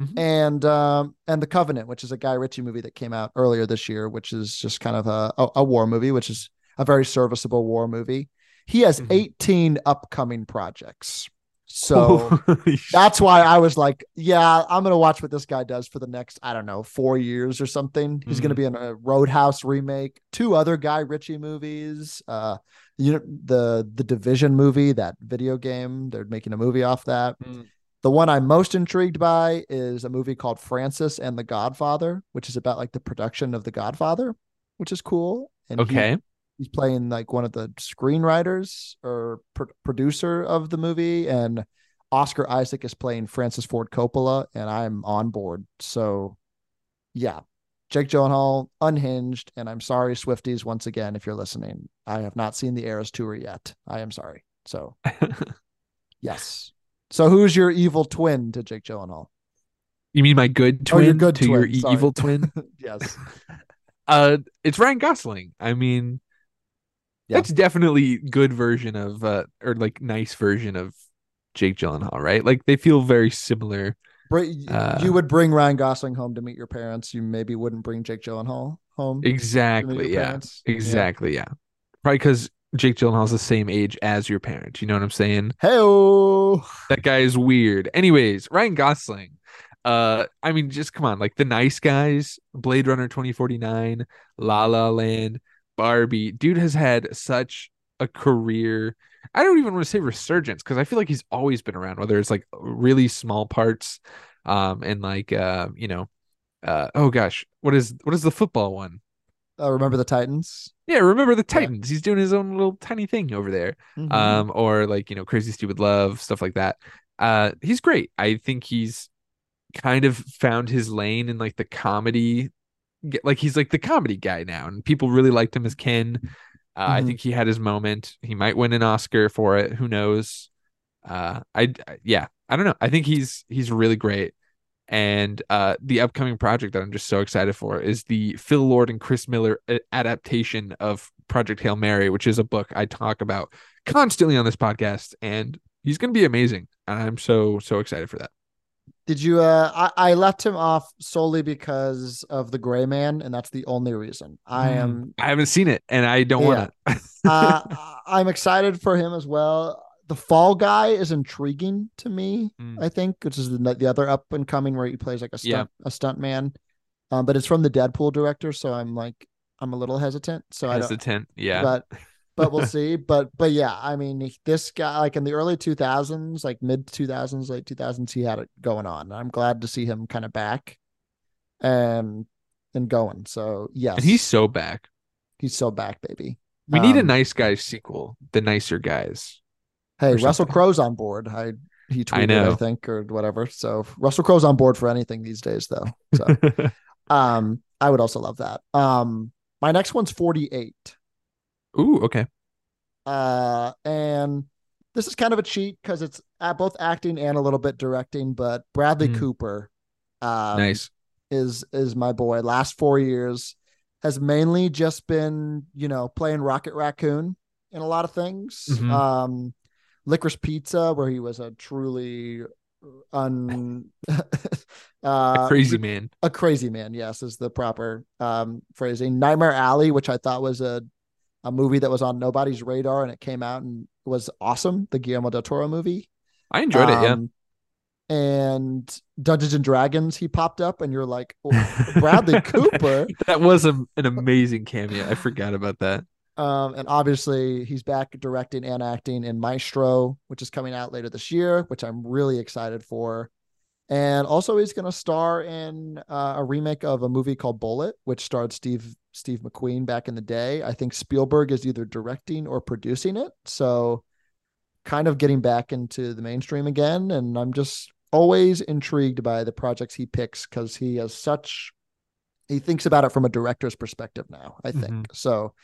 Mhm. And um, and The Covenant, which is a Guy Ritchie movie that came out earlier this year, which is just kind of a a, a war movie, which is a very serviceable war movie. He has Mhm. 18 upcoming projects. So that's why I was like, yeah, I'm gonna watch what this guy does for the next, I don't know, four years or something. He's gonna Mhm. be in a Roadhouse remake, two other Guy Ritchie movies, uh, you know, the the Division movie, that video game. They're making a movie off that. Mm. The one I'm most intrigued by is a movie called Francis and the Godfather, which is about like the production of The Godfather, which is cool. And he- okay. He's playing like one of the screenwriters or pro- producer of the movie and oscar isaac is playing francis ford coppola and i'm on board so yeah jake gyllenhaal unhinged and i'm sorry swifties once again if you're listening i have not seen the eras tour yet i am sorry So yes. So who's your evil twin to Jake Gyllenhaal? You mean my good twin Oh, your good to your twin, e- sorry. evil twin? yes. uh, it's Ryan Gosling. I mean, Yeah. that's definitely good version of uh, or like nice version of Jake Gyllenhaal, right? Like they feel very similar. Br- Uh, you would bring Ryan Gosling home to meet your parents. You maybe wouldn't bring Jake Gyllenhaal home. Exactly. Yeah. parents. Exactly. Yeah. Probably because Jake Gyllenhaal's the same age as your parents. You know what I'm saying? Hey-o. That guy is weird. Anyways, Ryan Gosling. Uh, I mean, just come on, like the nice guys, Blade Runner 2049, La La Land, Barbie. Dude has had such a career. I don't even want to say resurgence because I feel like he's always been around, whether it's like really small parts, um, and like uh, you know, uh, oh gosh, what is what is the football one? Uh, remember the Titans? Yeah, remember the Titans. He's doing his own little tiny thing over there. Mhm. Um, or like, you know, Crazy Stupid Love, stuff like that. Uh, he's great. I think he's kind of found his lane in like the comedy. Like he's like the comedy guy now, and people really liked him as Ken. Uh, I Mhm. think he had his moment. He might win an Oscar for it. Who knows? Uh, I I- yeah, I don't know. I think he's he's really great. And uh, the upcoming project that I'm just so excited for is the Phil Lord and Chris Miller uh, adaptation of Project Hail Mary, which is a book I talk about constantly on this podcast. And he's going to be amazing. And I'm so, so excited for that. Did you? Uh, I, I left him off solely because of the Gray Man, and that's the only reason. I Mm. am. I haven't seen it and I don't want to. uh, I'm excited for him as well. The Fall Guy is intriguing to me. Mm. I think, which is the the other up and coming where he plays like a Yeah. stunt a stunt man. Um, but it's from the Deadpool director, so I'm like I'm a little hesitant. So I don't. Hesitant. Yeah. But but we'll see. But but yeah, I mean, this guy like in the early 2000s, like mid 2000s, late 2000s, he had it going on. I'm glad to see him kind of back, and and going. So yeah, and he's so back. he's so back, baby. We need a Um, nice guys sequel, The Nicer Guys. Hey, Russell. Crowe's on board. I he tweeted, I I, think, or whatever. So Russell Crowe's on board for anything these days, though. So um, I would also love that. Um, my next one's 48. Ooh, okay. Uh, and this is kind of a cheat because it's at both acting and a little bit directing. But Bradley Mm. Cooper, um, nice. is is my boy. Last four years has mainly just been you know playing Rocket Raccoon in a lot of things. Mhm. Um, Licorice Pizza, where he was a truly un uh a crazy man. a crazy man yes is the proper um phrasing nightmare alley which i thought was a a movie that was on nobody's radar and it came out and was awesome the guillermo del toro movie I enjoyed it. Yeah. Um, and dungeons and dragons he popped up and you're like "Oh, bradley cooper that was a, an amazing cameo. I forgot about that. um and obviously he's back directing and acting in maestro which is coming out later this year which i'm really excited for and also he's going to star in uh, a remake of a movie called bullet which starred steve steve mcqueen back in the day. I think spielberg is either directing or producing it. So kind of getting back into the mainstream again. And i'm just always intrigued by the projects he picks because he has such he thinks about it from a director's perspective now i think. So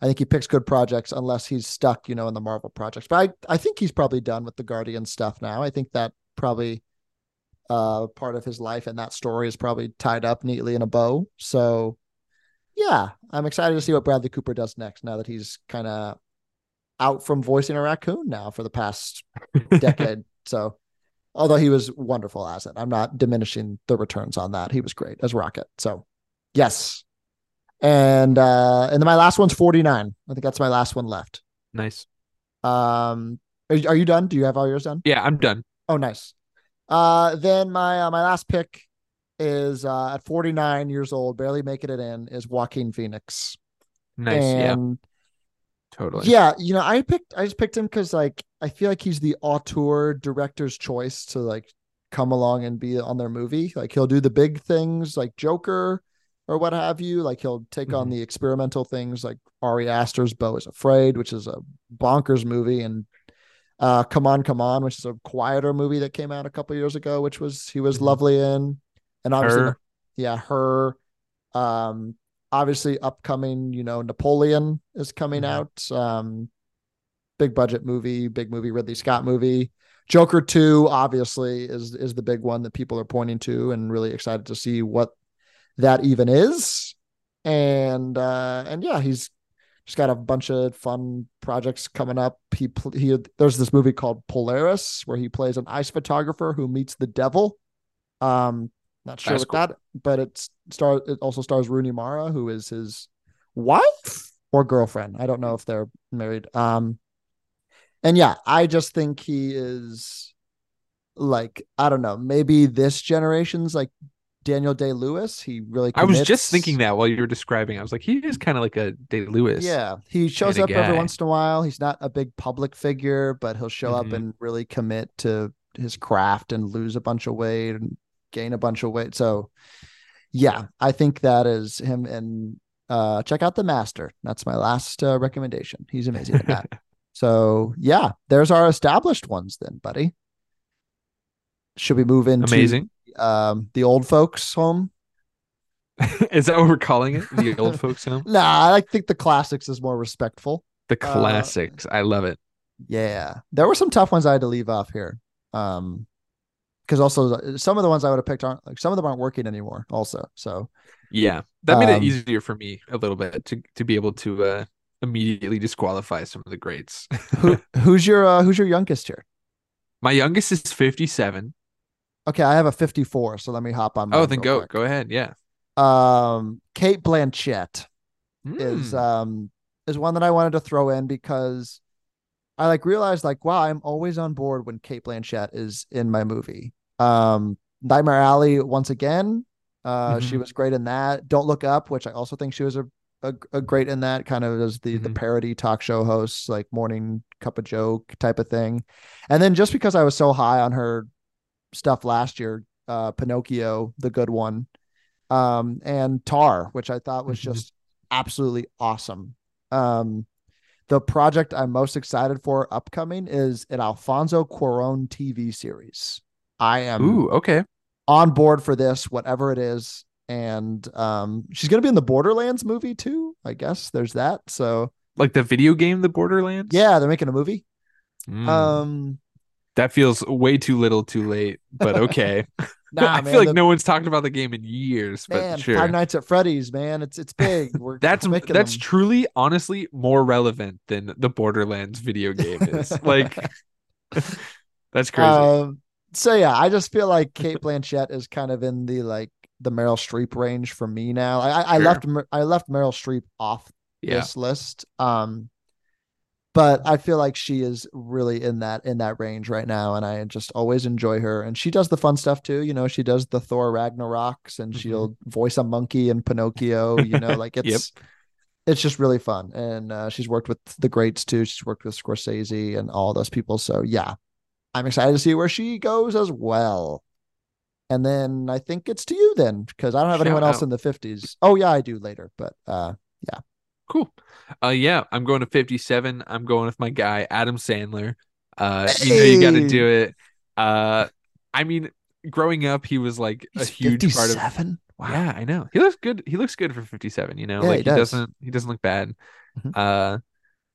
I think he picks good projects unless he's stuck, you know, in the Marvel projects. But I, I think he's probably done with the Guardian stuff now. I think that probably uh part of his life and that story is probably tied up neatly in a bow. So yeah, I'm excited to see what Bradley Cooper does next now that he's kind of out from voicing a raccoon now for the past decade. so although he was wonderful as it, I'm not diminishing the returns on that. He was great as Rocket. So yes. And uh and then my last one's 49. I think that's my last one left. nice. Um are, you- are you done? Do you have all yours done? Yeah, I'm done. Oh nice. Uh then my uh, my last pick is uh at 49 years old, barely making it in, is Joaquin Phoenix. Nice. yeah, totally. yeah, you know, I picked I just picked him because like I feel like he's the auteur director's choice to like come along and be on their movie. Like he'll do the big things like Joker or what have you. Like he'll take on Mhm. the experimental things like Ari Aster's Bo is Afraid, which is a bonkers movie, and uh Come On, Come On, which is a quieter movie that came out a couple years ago, which was he was Mhm. lovely in. And obviously Her. yeah, her um obviously upcoming, you know, Napoleon is coming Mhm. out. Um big budget movie, big movie, Ridley Scott movie. Joker 2 obviously is is the big one that people are pointing to and really excited to see what that even is. And uh and yeah, he's just got a bunch of fun projects coming up. He he there's this movie called Polaris where he plays an ice photographer who meets the devil. Um not sure That's what cool. that, but it star it also stars Rooney Mara who is his wife or girlfriend. I don't know if they're married. Um and yeah, I just think he is like I don't know, maybe this generation's like Daniel Day Lewis. He really I was just thinking that while you were describing. I was like, he is kind of like a Day Lewis. Yeah, he shows up every once in a while. He's not a big public figure, but he'll show up Mhm. and really commit to his craft and lose a bunch of weight and gain a bunch of weight. So, yeah, I think that is him. And uh, check out the Master. That's my last uh, recommendation. He's amazing at that. so, yeah, there's our established ones then, buddy. Should we move into Amazing. Um, the old folks' home? is that what we're calling it? The old folks home? Nah, I think the classics is more respectful. The classics. I love it. Yeah, there were some tough ones I had to leave off here. Um, because also uh, some of the ones I would have picked aren't like some of them aren't working anymore. Also, so Yeah. That made Um, it easier for me a little bit to to be able to uh immediately disqualify some of the greats. who who's your uh, who's your youngest here? My youngest is 57. Okay, I have a 54, so let me hop on. Oh, then go quick. go ahead. Yeah. Um, Cate Blanchett is Hmm. um is one that I wanted to throw in because I like realized like wow I'm always on board when Cate Blanchett is in my movie. Um, Nightmare Alley once again. Uh, she Mhm. was great in that. Don't Look Up, which I also think she was a a, a great in that kind of as the the Mhm. parody talk show host, like morning cup of joke type of thing. And then just because I was so high on her stuff last year, uh, Pinocchio, the good one, um, and Tar, which I thought was just absolutely awesome. Um, the project I'm most excited for upcoming is an Alfonso Cuarón TV series. I am Ooh, okay. on board for this, whatever it is. And um, she's going to be in the Borderlands movie too. I guess there's that. So Like the video game The Borderlands? yeah, they're making a movie. Mm. Um, that feels way too little too late, but okay. nah, I man, feel like the- no one's talked about the game in years, but man, sure. Five Nights at Freddy's, man, it's it's big. We're That's that's them. truly honestly more relevant than the Borderlands video game is. like that's crazy. Um, so yeah, I just feel like Cate Blanchett is kind of in the like the Meryl Streep range for me now. I I, I left I left Meryl Streep off yeah. this list. Um, but I feel like she is really in that in that range right now, and I just always enjoy her. And she does the fun stuff too. You know, she does the Thor Ragnaroks, and Mhm. she'll voice a monkey in Pinocchio. You know, like Yep. it's it's just really fun. And uh, she's worked with the greats too. She's worked with Scorsese and all those people. So yeah, I'm excited to see where she goes as well. And then I think it's to you then, because I don't have Shout anyone else in the 50s. Oh yeah, I do later, but uh, Cool. Uh yeah, I'm going to 57. I'm going with my guy Adam Sandler. Uh you know you got to do it. Uh I mean growing up he was like a he's huge part of 57. Wow. Yeah, I know. He looks good. He looks good for 57, you know. Yeah, like he does. doesn't he doesn't look bad. Mhm. Uh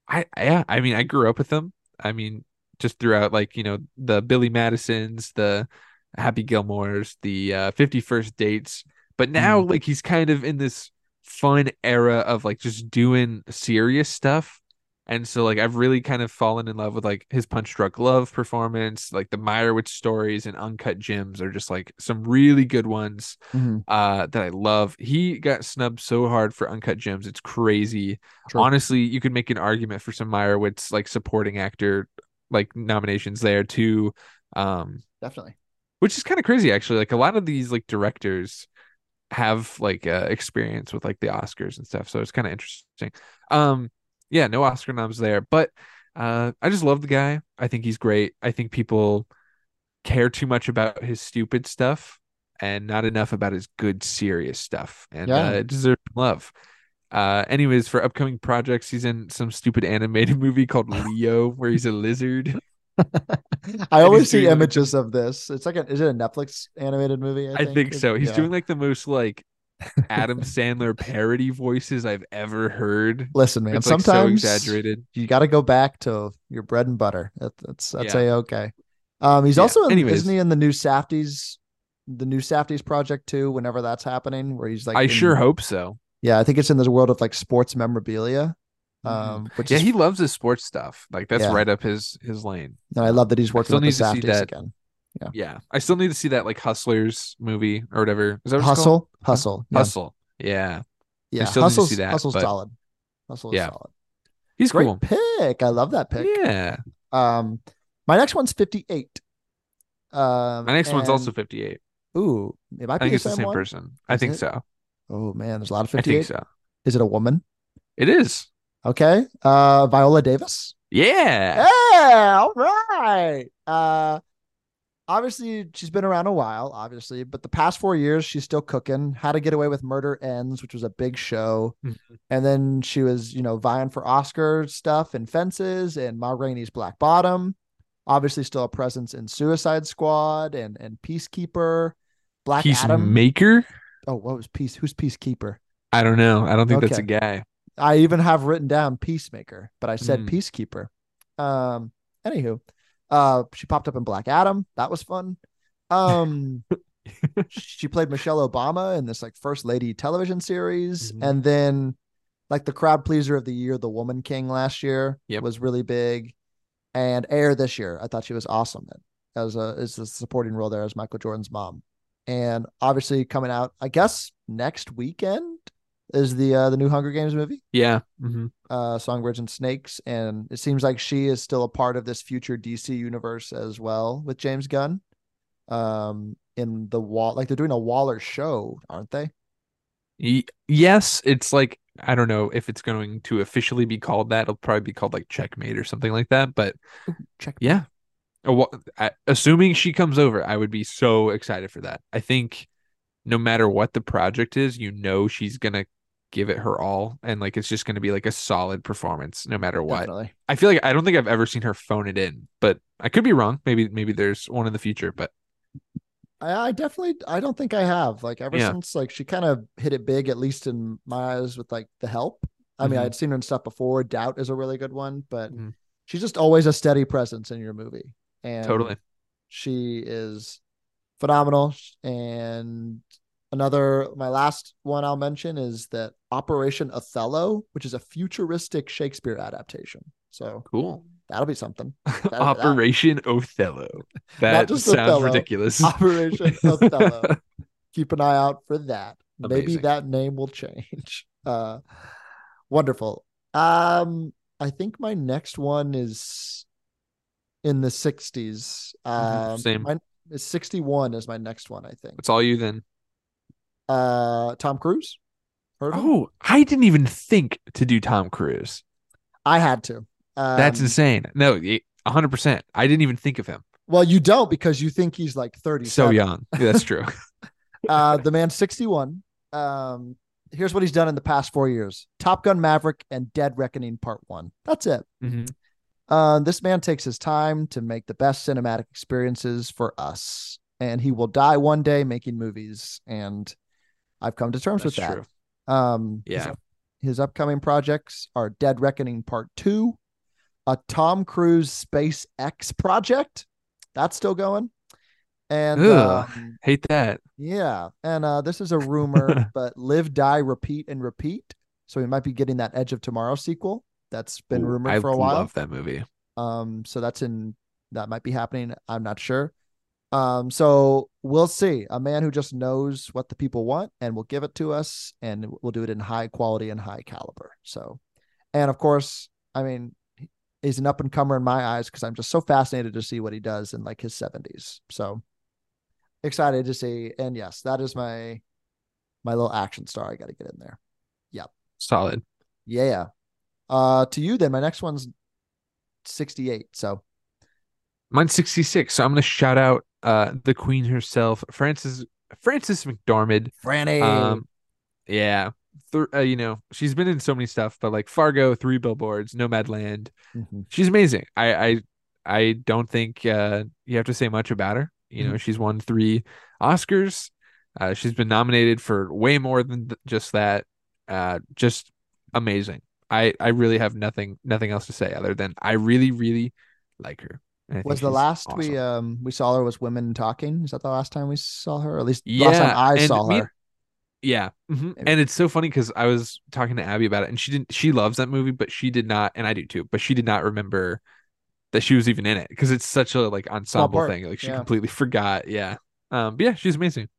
I yeah, I mean I grew up with him. I mean just throughout like, you know, the Billy Madisons, the Happy Gilmores, the uh 50 First Dates. But now Mm. like he's kind of in this fun era of like just doing serious stuff. And so like I've really kind of fallen in love with like his Punch Drunk Love performance, like the Meyerowitz stories and Uncut Gems are just like some really good ones Mhm. uh that I love. He got snubbed so hard for Uncut Gems. It's crazy. True. Honestly, you could make an argument for some Meyerowitz like supporting actor like nominations there too. Um Definitely. which is kind of crazy actually. Like a lot of these like directors have like uh, experience with like the Oscars and stuff. So it's kind of interesting. Um yeah, no Oscar noms there, but uh I just love the guy. I think he's great. I think people care too much about his stupid stuff and not enough about his good serious stuff and Yeah. uh, it deserves love. Uh anyways, for upcoming projects, he's in some stupid animated movie called Leo where he's a lizard. I always see doing, images of this. It's like a is it a Netflix animated movie? I I think, think so. He's Yeah. doing like the most like Adam Sandler parody voices I've ever heard. Listen, man. It's like so sometimes exaggerated. you got to go back to your bread and butter. That, that's that's Yeah. a okay. Um, he's Yeah, also in, anyways. isn't he in the new Safdies, the new Safdies project too? Whenever that's happening, where he's like, I in- sure hope so. Yeah, I think it's in the world of like sports memorabilia. Mhm. Um, which Yeah, is, he loves his sports stuff. Like that's Yeah. right up his his lane. and I love that he's I working still with the need to see that. again. Yeah, yeah. I still need to see that like Hustlers movie or whatever. Is that what? Hustle, hustle, yeah. Hustle. Yeah, Yeah, still need to see hustle's that, hustle's but- solid. Hustle Yeah. solid. he's Great cool. pick. I love that pick. Yeah, Um, my next one's fifty-eight. Um, my next one's also 58. Ooh, it might I be think the it's the same one. person. I think it? so. Oh man, there's a lot of I fifty-eight. think so. Is it a woman? It is. Okay. Uh, Viola Davis. Yeah. Yeah. All right. Uh, obviously she's been around a while, obviously, but the past four years she's still cooking. How to Get Away with Murder ends, which was a big show, Mhm. and then she was, you know, vying for Oscar stuff and Fences and Ma Rainey's Black Bottom. Obviously, still a presence in Suicide Squad and and Peacekeeper. Black Adam. Peacemaker. Oh, what was Peace? Who's Peacekeeper? I don't know. I don't think that's a guy. I even have written down Peacemaker, but I said Mm. Peacekeeper. Um, anywho, uh, she popped up in Black Adam. That was fun. Um, she played Michelle Obama in this like first lady television series, Mhm. and then like the crowd pleaser of the year, The Woman King last year Yep. was really big, and Air this year. I thought she was awesome in as a as a supporting role there as Michael Jordan's mom, and obviously coming out, I guess next weekend is the uh, the new Hunger Games movie Yeah. hmm uh Songbirds and Snakes and it seems like she is still a part of this future DC universe as well with James Gunn um in the wall like they're doing a Waller show aren't they Y- yes, it's like I don't know if it's going to officially be called that. It'll probably be called like Checkmate or something like that. But check yeah, wha- I- assuming she comes over, I would be so excited for that. I think no matter what the project is, you know she's gonna give it her all, and like it's just gonna be like a solid performance no matter what. definitely I feel like I don't think I've ever seen her phone it in, but I could be wrong. Maybe maybe there's one in the future, but I, I definitely I don't think I have like ever Yeah. since like she kind of hit it big at least in my eyes with like the help I mean Mhm. I'd seen her in stuff before Doubt is a really good one but Mhm. she's just always a steady presence in your movie and totally. She is phenomenal. And another, my last one I'll mention is that Operation Othello, which is a futuristic Shakespeare adaptation. So Cool. that'll be something. that- Operation Othello. That just sounds Othello. ridiculous. Operation Othello. Keep an eye out for that. Maybe that name will change. Uh, wonderful. Um, I think my next one is in the 60s. Um, Mhm, same. My, 61 is my next one, I think. It's all you then. Uh, Tom Cruise. Heard of him? Oh, I didn't even think to do Tom Cruise. I had to. Um, That's insane. No, y- 100%. I didn't even think of him. Well, you don't because you think he's like 30. So young. That's true. uh, the man's 61. Um, here's what he's done in the past four years Top Gun Maverick and Dead Reckoning Part One. That's it. Mhm. Uh, this man takes his time to make the best cinematic experiences for us, and he will die one day making movies. And I've come to terms That's with that. true. Um, Yeah. up- His, upcoming projects are Dead Reckoning Part Two, a Tom Cruise SpaceX project that's still going, and Ugh. um, Hate that. yeah, and uh, this is a rumor, but Live, Die, Repeat, and Repeat. So we might be getting that Edge of Tomorrow sequel that's been Ooh, rumored I for a while. I love that movie. Um, so that's in that might be happening. I'm not sure. Um, so we'll see. A man who just knows what the people want and will give it to us, and we'll do it in high quality and high caliber. So, and of course, I mean, he's an up and comer in my eyes because I'm just so fascinated to see what he does in like his 70s. So excited to see. And yes, that is my my little action star. I got to get in there. Yep. Solid. Yeah. Uh, to you then. My next one's 68. So Mine's 66. So I'm going to shout out uh the queen herself, Frances Frances McDormand. Franny. Um, yeah. Th- uh, you know, she's been in so many stuff, but like Fargo, Three Billboards, Nomadland. Mhm. She's amazing. I I I don't think uh you have to say much about her. You Mm-hmm. know, she's won three Oscars. Uh, she's been nominated for way more than th- just that. Uh, just amazing. I I really have nothing nothing else to say other than I really really like her. Was the last awesome. we um we saw her was Women Talking? Is that the last time we saw her? Or at least Yeah, last time I saw me- her. Yeah, mhm. And it's so funny because I was talking to Abby about it, and she didn't. She loves that movie, but she did not, and I do too. But she did not remember that she was even in it because it's such a like ensemble thing. Like she yeah. completely forgot. Yeah, um, but yeah, she's amazing.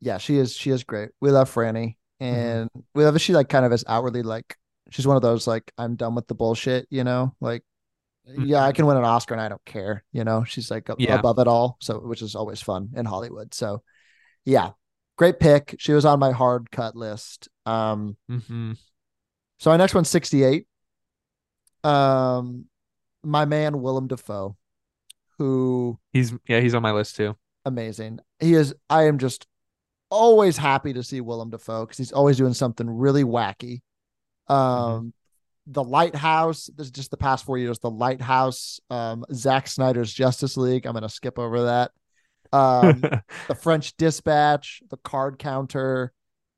Yeah, she is she is great. We love Franny. Mm-hmm. And we love that she like kind of is outwardly like she's one of those like I'm done with the bullshit, you know? Like yeah, I Mhm. can win an Oscar and I don't care, you know? She's like Yeah. above it all, so which is always fun in Hollywood. So yeah. Great pick. She was on my hard cut list. Um hmm so our next one's 68. Um my man Willem Dafoe, who He's yeah, he's on my list too. amazing. He is I am just always happy to see Willem Dafoe because he's always doing something really wacky. Um the Lighthouse, this is just the past four years, the Lighthouse, um, Zack Snyder's Justice League. I'm gonna skip over that. Um the French Dispatch, the card counter,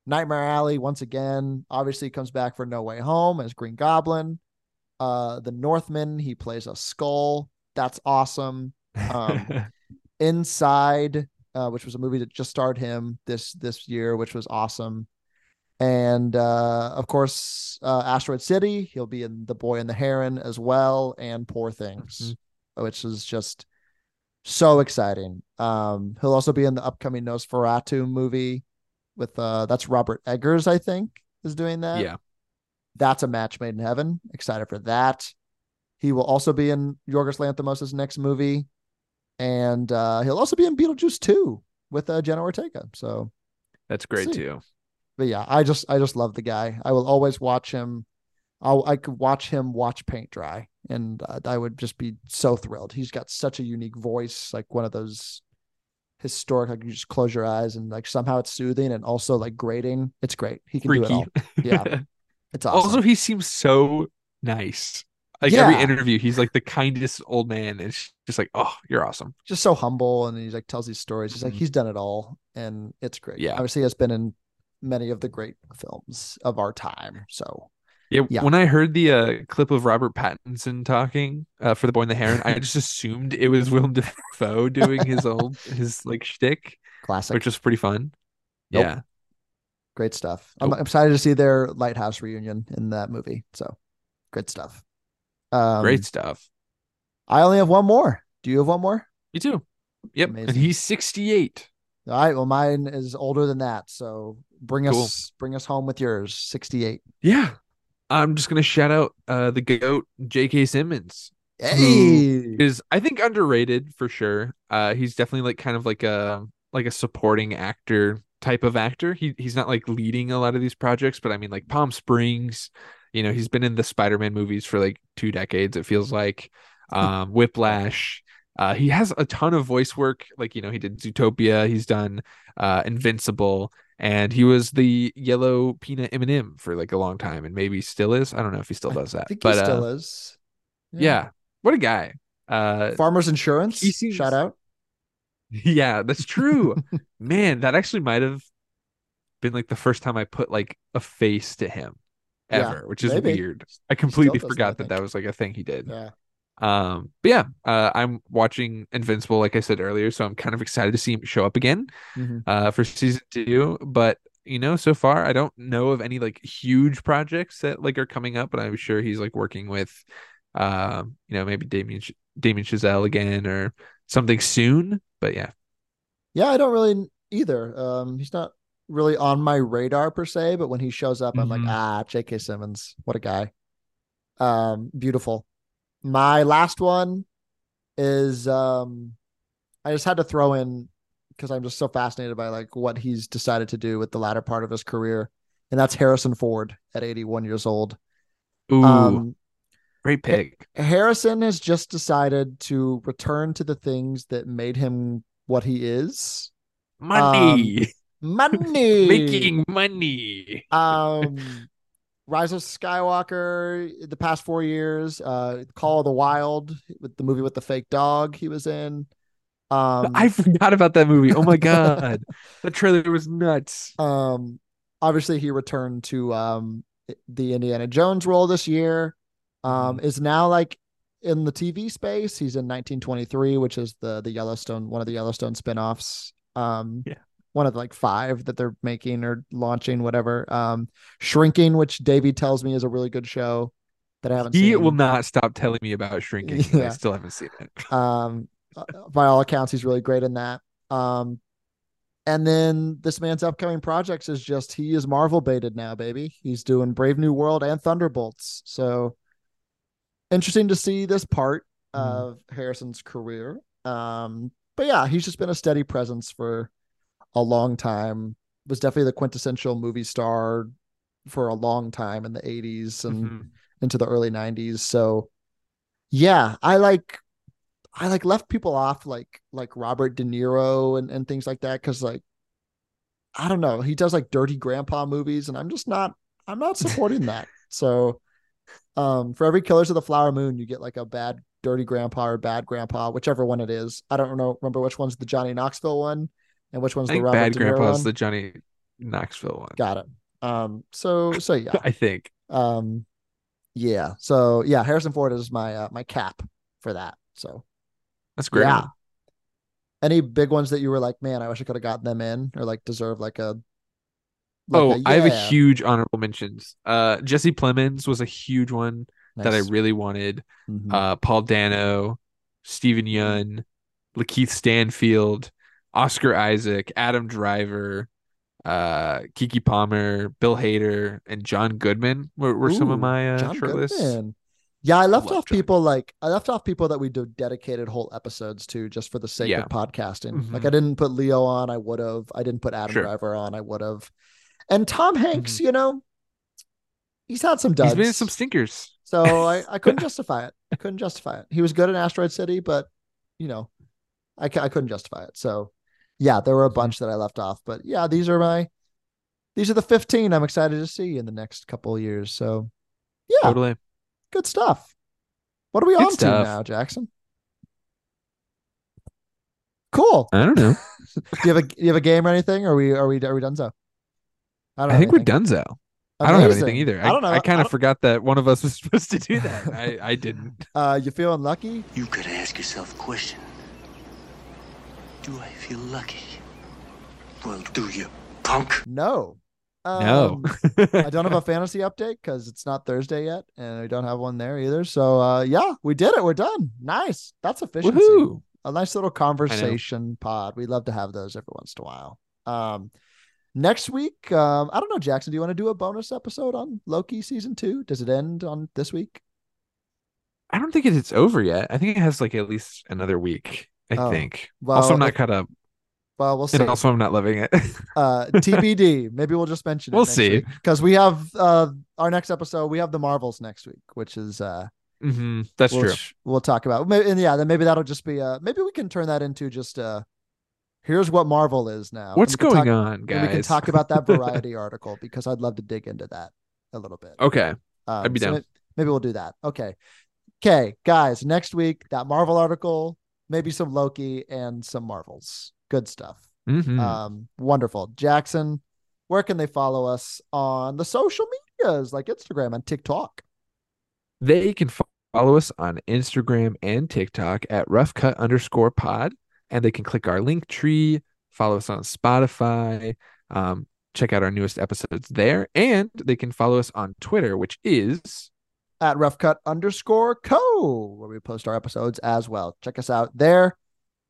Nightmare Alley once again. Obviously comes back for No Way Home as Green Goblin. Uh the Northman, he plays a skull. That's awesome. Um Inside, uh, which was a movie that just starred him this this year, which was awesome. And uh, of course, uh, Asteroid City. He'll be in The Boy and the Heron as well, and Poor Things, which is just so exciting. Um, he'll also be in the upcoming Nosferatu movie with uh, that's Robert Eggers, I think, is doing that. yeah, That's a match made in heaven. Excited for that. He will also be in Yorgos Lanthimos' next movie. And uh, he'll also be in Beetlejuice 2 with uh, Jenna Ortega. So, that's great too. But yeah, I just I just love the guy. I will always watch him. I'll, I could watch him watch paint dry, and uh, I would just be so thrilled. He's got such a unique voice, like one of those historic. Like you just close your eyes and like somehow it's soothing and also like grating. It's great. He can do it all. Yeah, it's awesome. Also, he seems so nice. Like every interview, he's like the kindest old man. And it's just like, oh, you're awesome. just so humble and he's like tells these stories. He's like Mhm. he's done it all and it's great. Yeah. Obviously he has been in many of the great films of our time. So Yeah, Yeah. when I heard the uh, clip of Robert Pattinson talking uh, for The Boy and the Heron, I just assumed it was Willem Dafoe doing his old his like shtick, classic. which was pretty fun. Nope. Yeah, great stuff. I'm, Nope. I'm excited to see their lighthouse reunion in that movie. So great stuff. Um, great stuff. I only have one more. Do you have one more? You too. Yep, Amazing. and he's 68. All right. Well, mine is older than that. So bring Cool. us bring us home with yours. 68. Yeah, I'm just gonna shout out uh, the goat J.K. Simmons. Hey. is I think underrated for sure. Uh he's definitely like kind of like a like a supporting actor type of actor. He he's not like leading a lot of these projects, but I mean like Palm Springs, you know, he's been in the Spider-Man movies for like two decades, it feels like. Um Whiplash. Uh he has a ton of voice work. Like, you know, he did Zootopia, he's done uh Invincible, and he was the yellow peanut M&M for like a long time and maybe still is. I don't know if he still does I that. think but he still uh, is. yeah. What a guy. Uh Farmers Insurance. he seems- Shout out. Yeah, that's true. Man, that actually might have been like the first time I put like a face to him Yeah, ever, which is maybe. weird. I completely forgot that that was like a thing he did. Yeah. Um, but yeah, uh, I'm watching Invincible, like I said earlier, so I'm kind of excited to see him show up again Mhm. uh, for season two. But you know, so far I don't know of any like huge projects that like are coming up, but I'm sure he's like working with, um, you know, maybe Damien Ch- Damien Chazelle again or something soon. But yeah, Yeah, I don't really either. Um, he's not really on my radar per se, but when he shows up, I'm like, Mhm. ah, J.K. Simmons, what a guy. Um, beautiful. My last one is um, I just had to throw in because I'm just so fascinated by like what he's decided to do with the latter part of his career, and that's Harrison Ford at 81 years old. ooh, Um, great pick. Harrison has just decided to return to the things that made him what he is. Money, Money. making money. um Rise of Skywalker the past four years, uh Call of the Wild with the movie with the fake dog he was in. Um, I forgot about that movie. Oh my god, the trailer was nuts. um, obviously he returned to um the Indiana Jones role this year. Um, Mm-hmm. is now like in the TV space. He's in 1923, which is the the Yellowstone one of the Yellowstone spin-offs. Um, Yeah. One of like five that they're making or launching, whatever. Um, Shrinking, which Davey tells me is a really good show that I haven't He seen. will not stop telling me about shrinking. and I still haven't seen it. Um, uh, by all accounts, he's really great in that. Um, and then this man's upcoming projects is just he is Marvel baited now, baby. He's doing Brave New World and Thunderbolts. So interesting to see this part Mhm. of Harrison's career. Um, but yeah, he's just been a steady presence for a long time. Was definitely the quintessential movie star for a long time in the 80s and Mhm. into the early 90s so yeah i like i like left people off like like robert de niro and, and things like that because like i don't know he does like dirty grandpa movies and i'm just not i'm not supporting that so um for every killers of the flower moon you get like a bad dirty grandpa or bad grandpa whichever one it is i don't know remember which one's the johnny knoxville one and which one's I the robert Bad Grandpa's one the Johnny Knoxville one. got it um so so yeah I think. um yeah so yeah harrison ford is my uh, my cap for that so That's great. Yeah. any big ones that you were like man i wish i could have gotten them in or like deserve like a like oh, I have a huge honorable mentions. Uh, Jesse Plemons was a huge one that I really wanted. Mhm. Uh, Paul Dano, Steven Yeun, Lakeith Stanfield, Oscar Isaac, Adam Driver, uh, Keke Palmer, Bill Hader, and John Goodman were, were some of my uh, shortlists. Goodman. yeah i left love off John people like i left off people that we do dedicated whole episodes to just for the sake Yeah. of podcasting like Mhm. i didn't put leo on i would have i didn't put adam Sure. Mm-hmm. driver on i would have and tom hanks you know he's had some duds He's been some stinkers. So I, I couldn't justify it. I couldn't justify it. He was good in Asteroid City, but you know, I, I couldn't justify it. So yeah, there were a bunch that I left off, but yeah, these are my, these are the 15 I'm excited to see in the next couple of years. So yeah, Totally. good stuff. What are we Good on stuff. to now, Jackson? Cool. I don't know. Do you have a, do you have a game or anything? Or are we, are we, are we done so? I don't I have think we're anything. done, so. I don't have anything either. I don't know. I, kind of forgot that one of us was supposed to do that. I, I didn't. Uh, you feeling lucky? You gotta ask yourself a question. Do I feel lucky? Well, do you, punk? No. No. Um, I don't have a fantasy update because it's not Thursday yet, and we don't have one there either. So uh yeah, we did it. We're done. Nice. That's efficiency. Woohoo. A nice little conversation pod. We love to have those every once in a while. Um next week, um, I don't know, Jackson. Do you want to do a bonus episode on Loki season two? Does it end on this week? I don't think it's over yet. I think it has like at least another week. I Oh, think. well, also, I'm not if- caught up, Well, we'll see. and also I'm not loving it. uh TBD. Maybe we'll just mention it. We'll see. Because we have uh our next episode, we have the Marvels next week, which is uh hmm That's true. we'll talk about. Maybe, and yeah, then maybe that'll just be uh maybe we can turn that into just uh here's what Marvel is now. What's And we can going talk- on, guys? we can talk about that variety article because I'd love to dig into that a little bit. okay. Um, I'd be so down. may- Maybe we'll do that. Okay. Okay, guys, next week that Marvel article, maybe some Loki and some Marvels. Good stuff. hmm Um, wonderful. Jackson, where can they follow us on the social medias like Instagram and TikTok? they can follow us on Instagram and TikTok at roughcut underscore pod, and they can click our link tree, follow us on Spotify, um, check out our newest episodes there, and they can follow us on Twitter, which is at roughcut underscore co where we post our episodes as well check us out there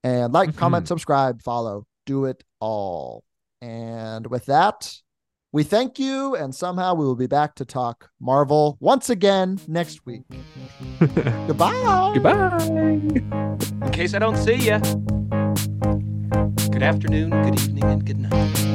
and like comment Mhm. subscribe follow do it all and with that we thank you and somehow we will be back to talk marvel once again next week goodbye goodbye. In case I don't see you, Good afternoon, good evening, and good night.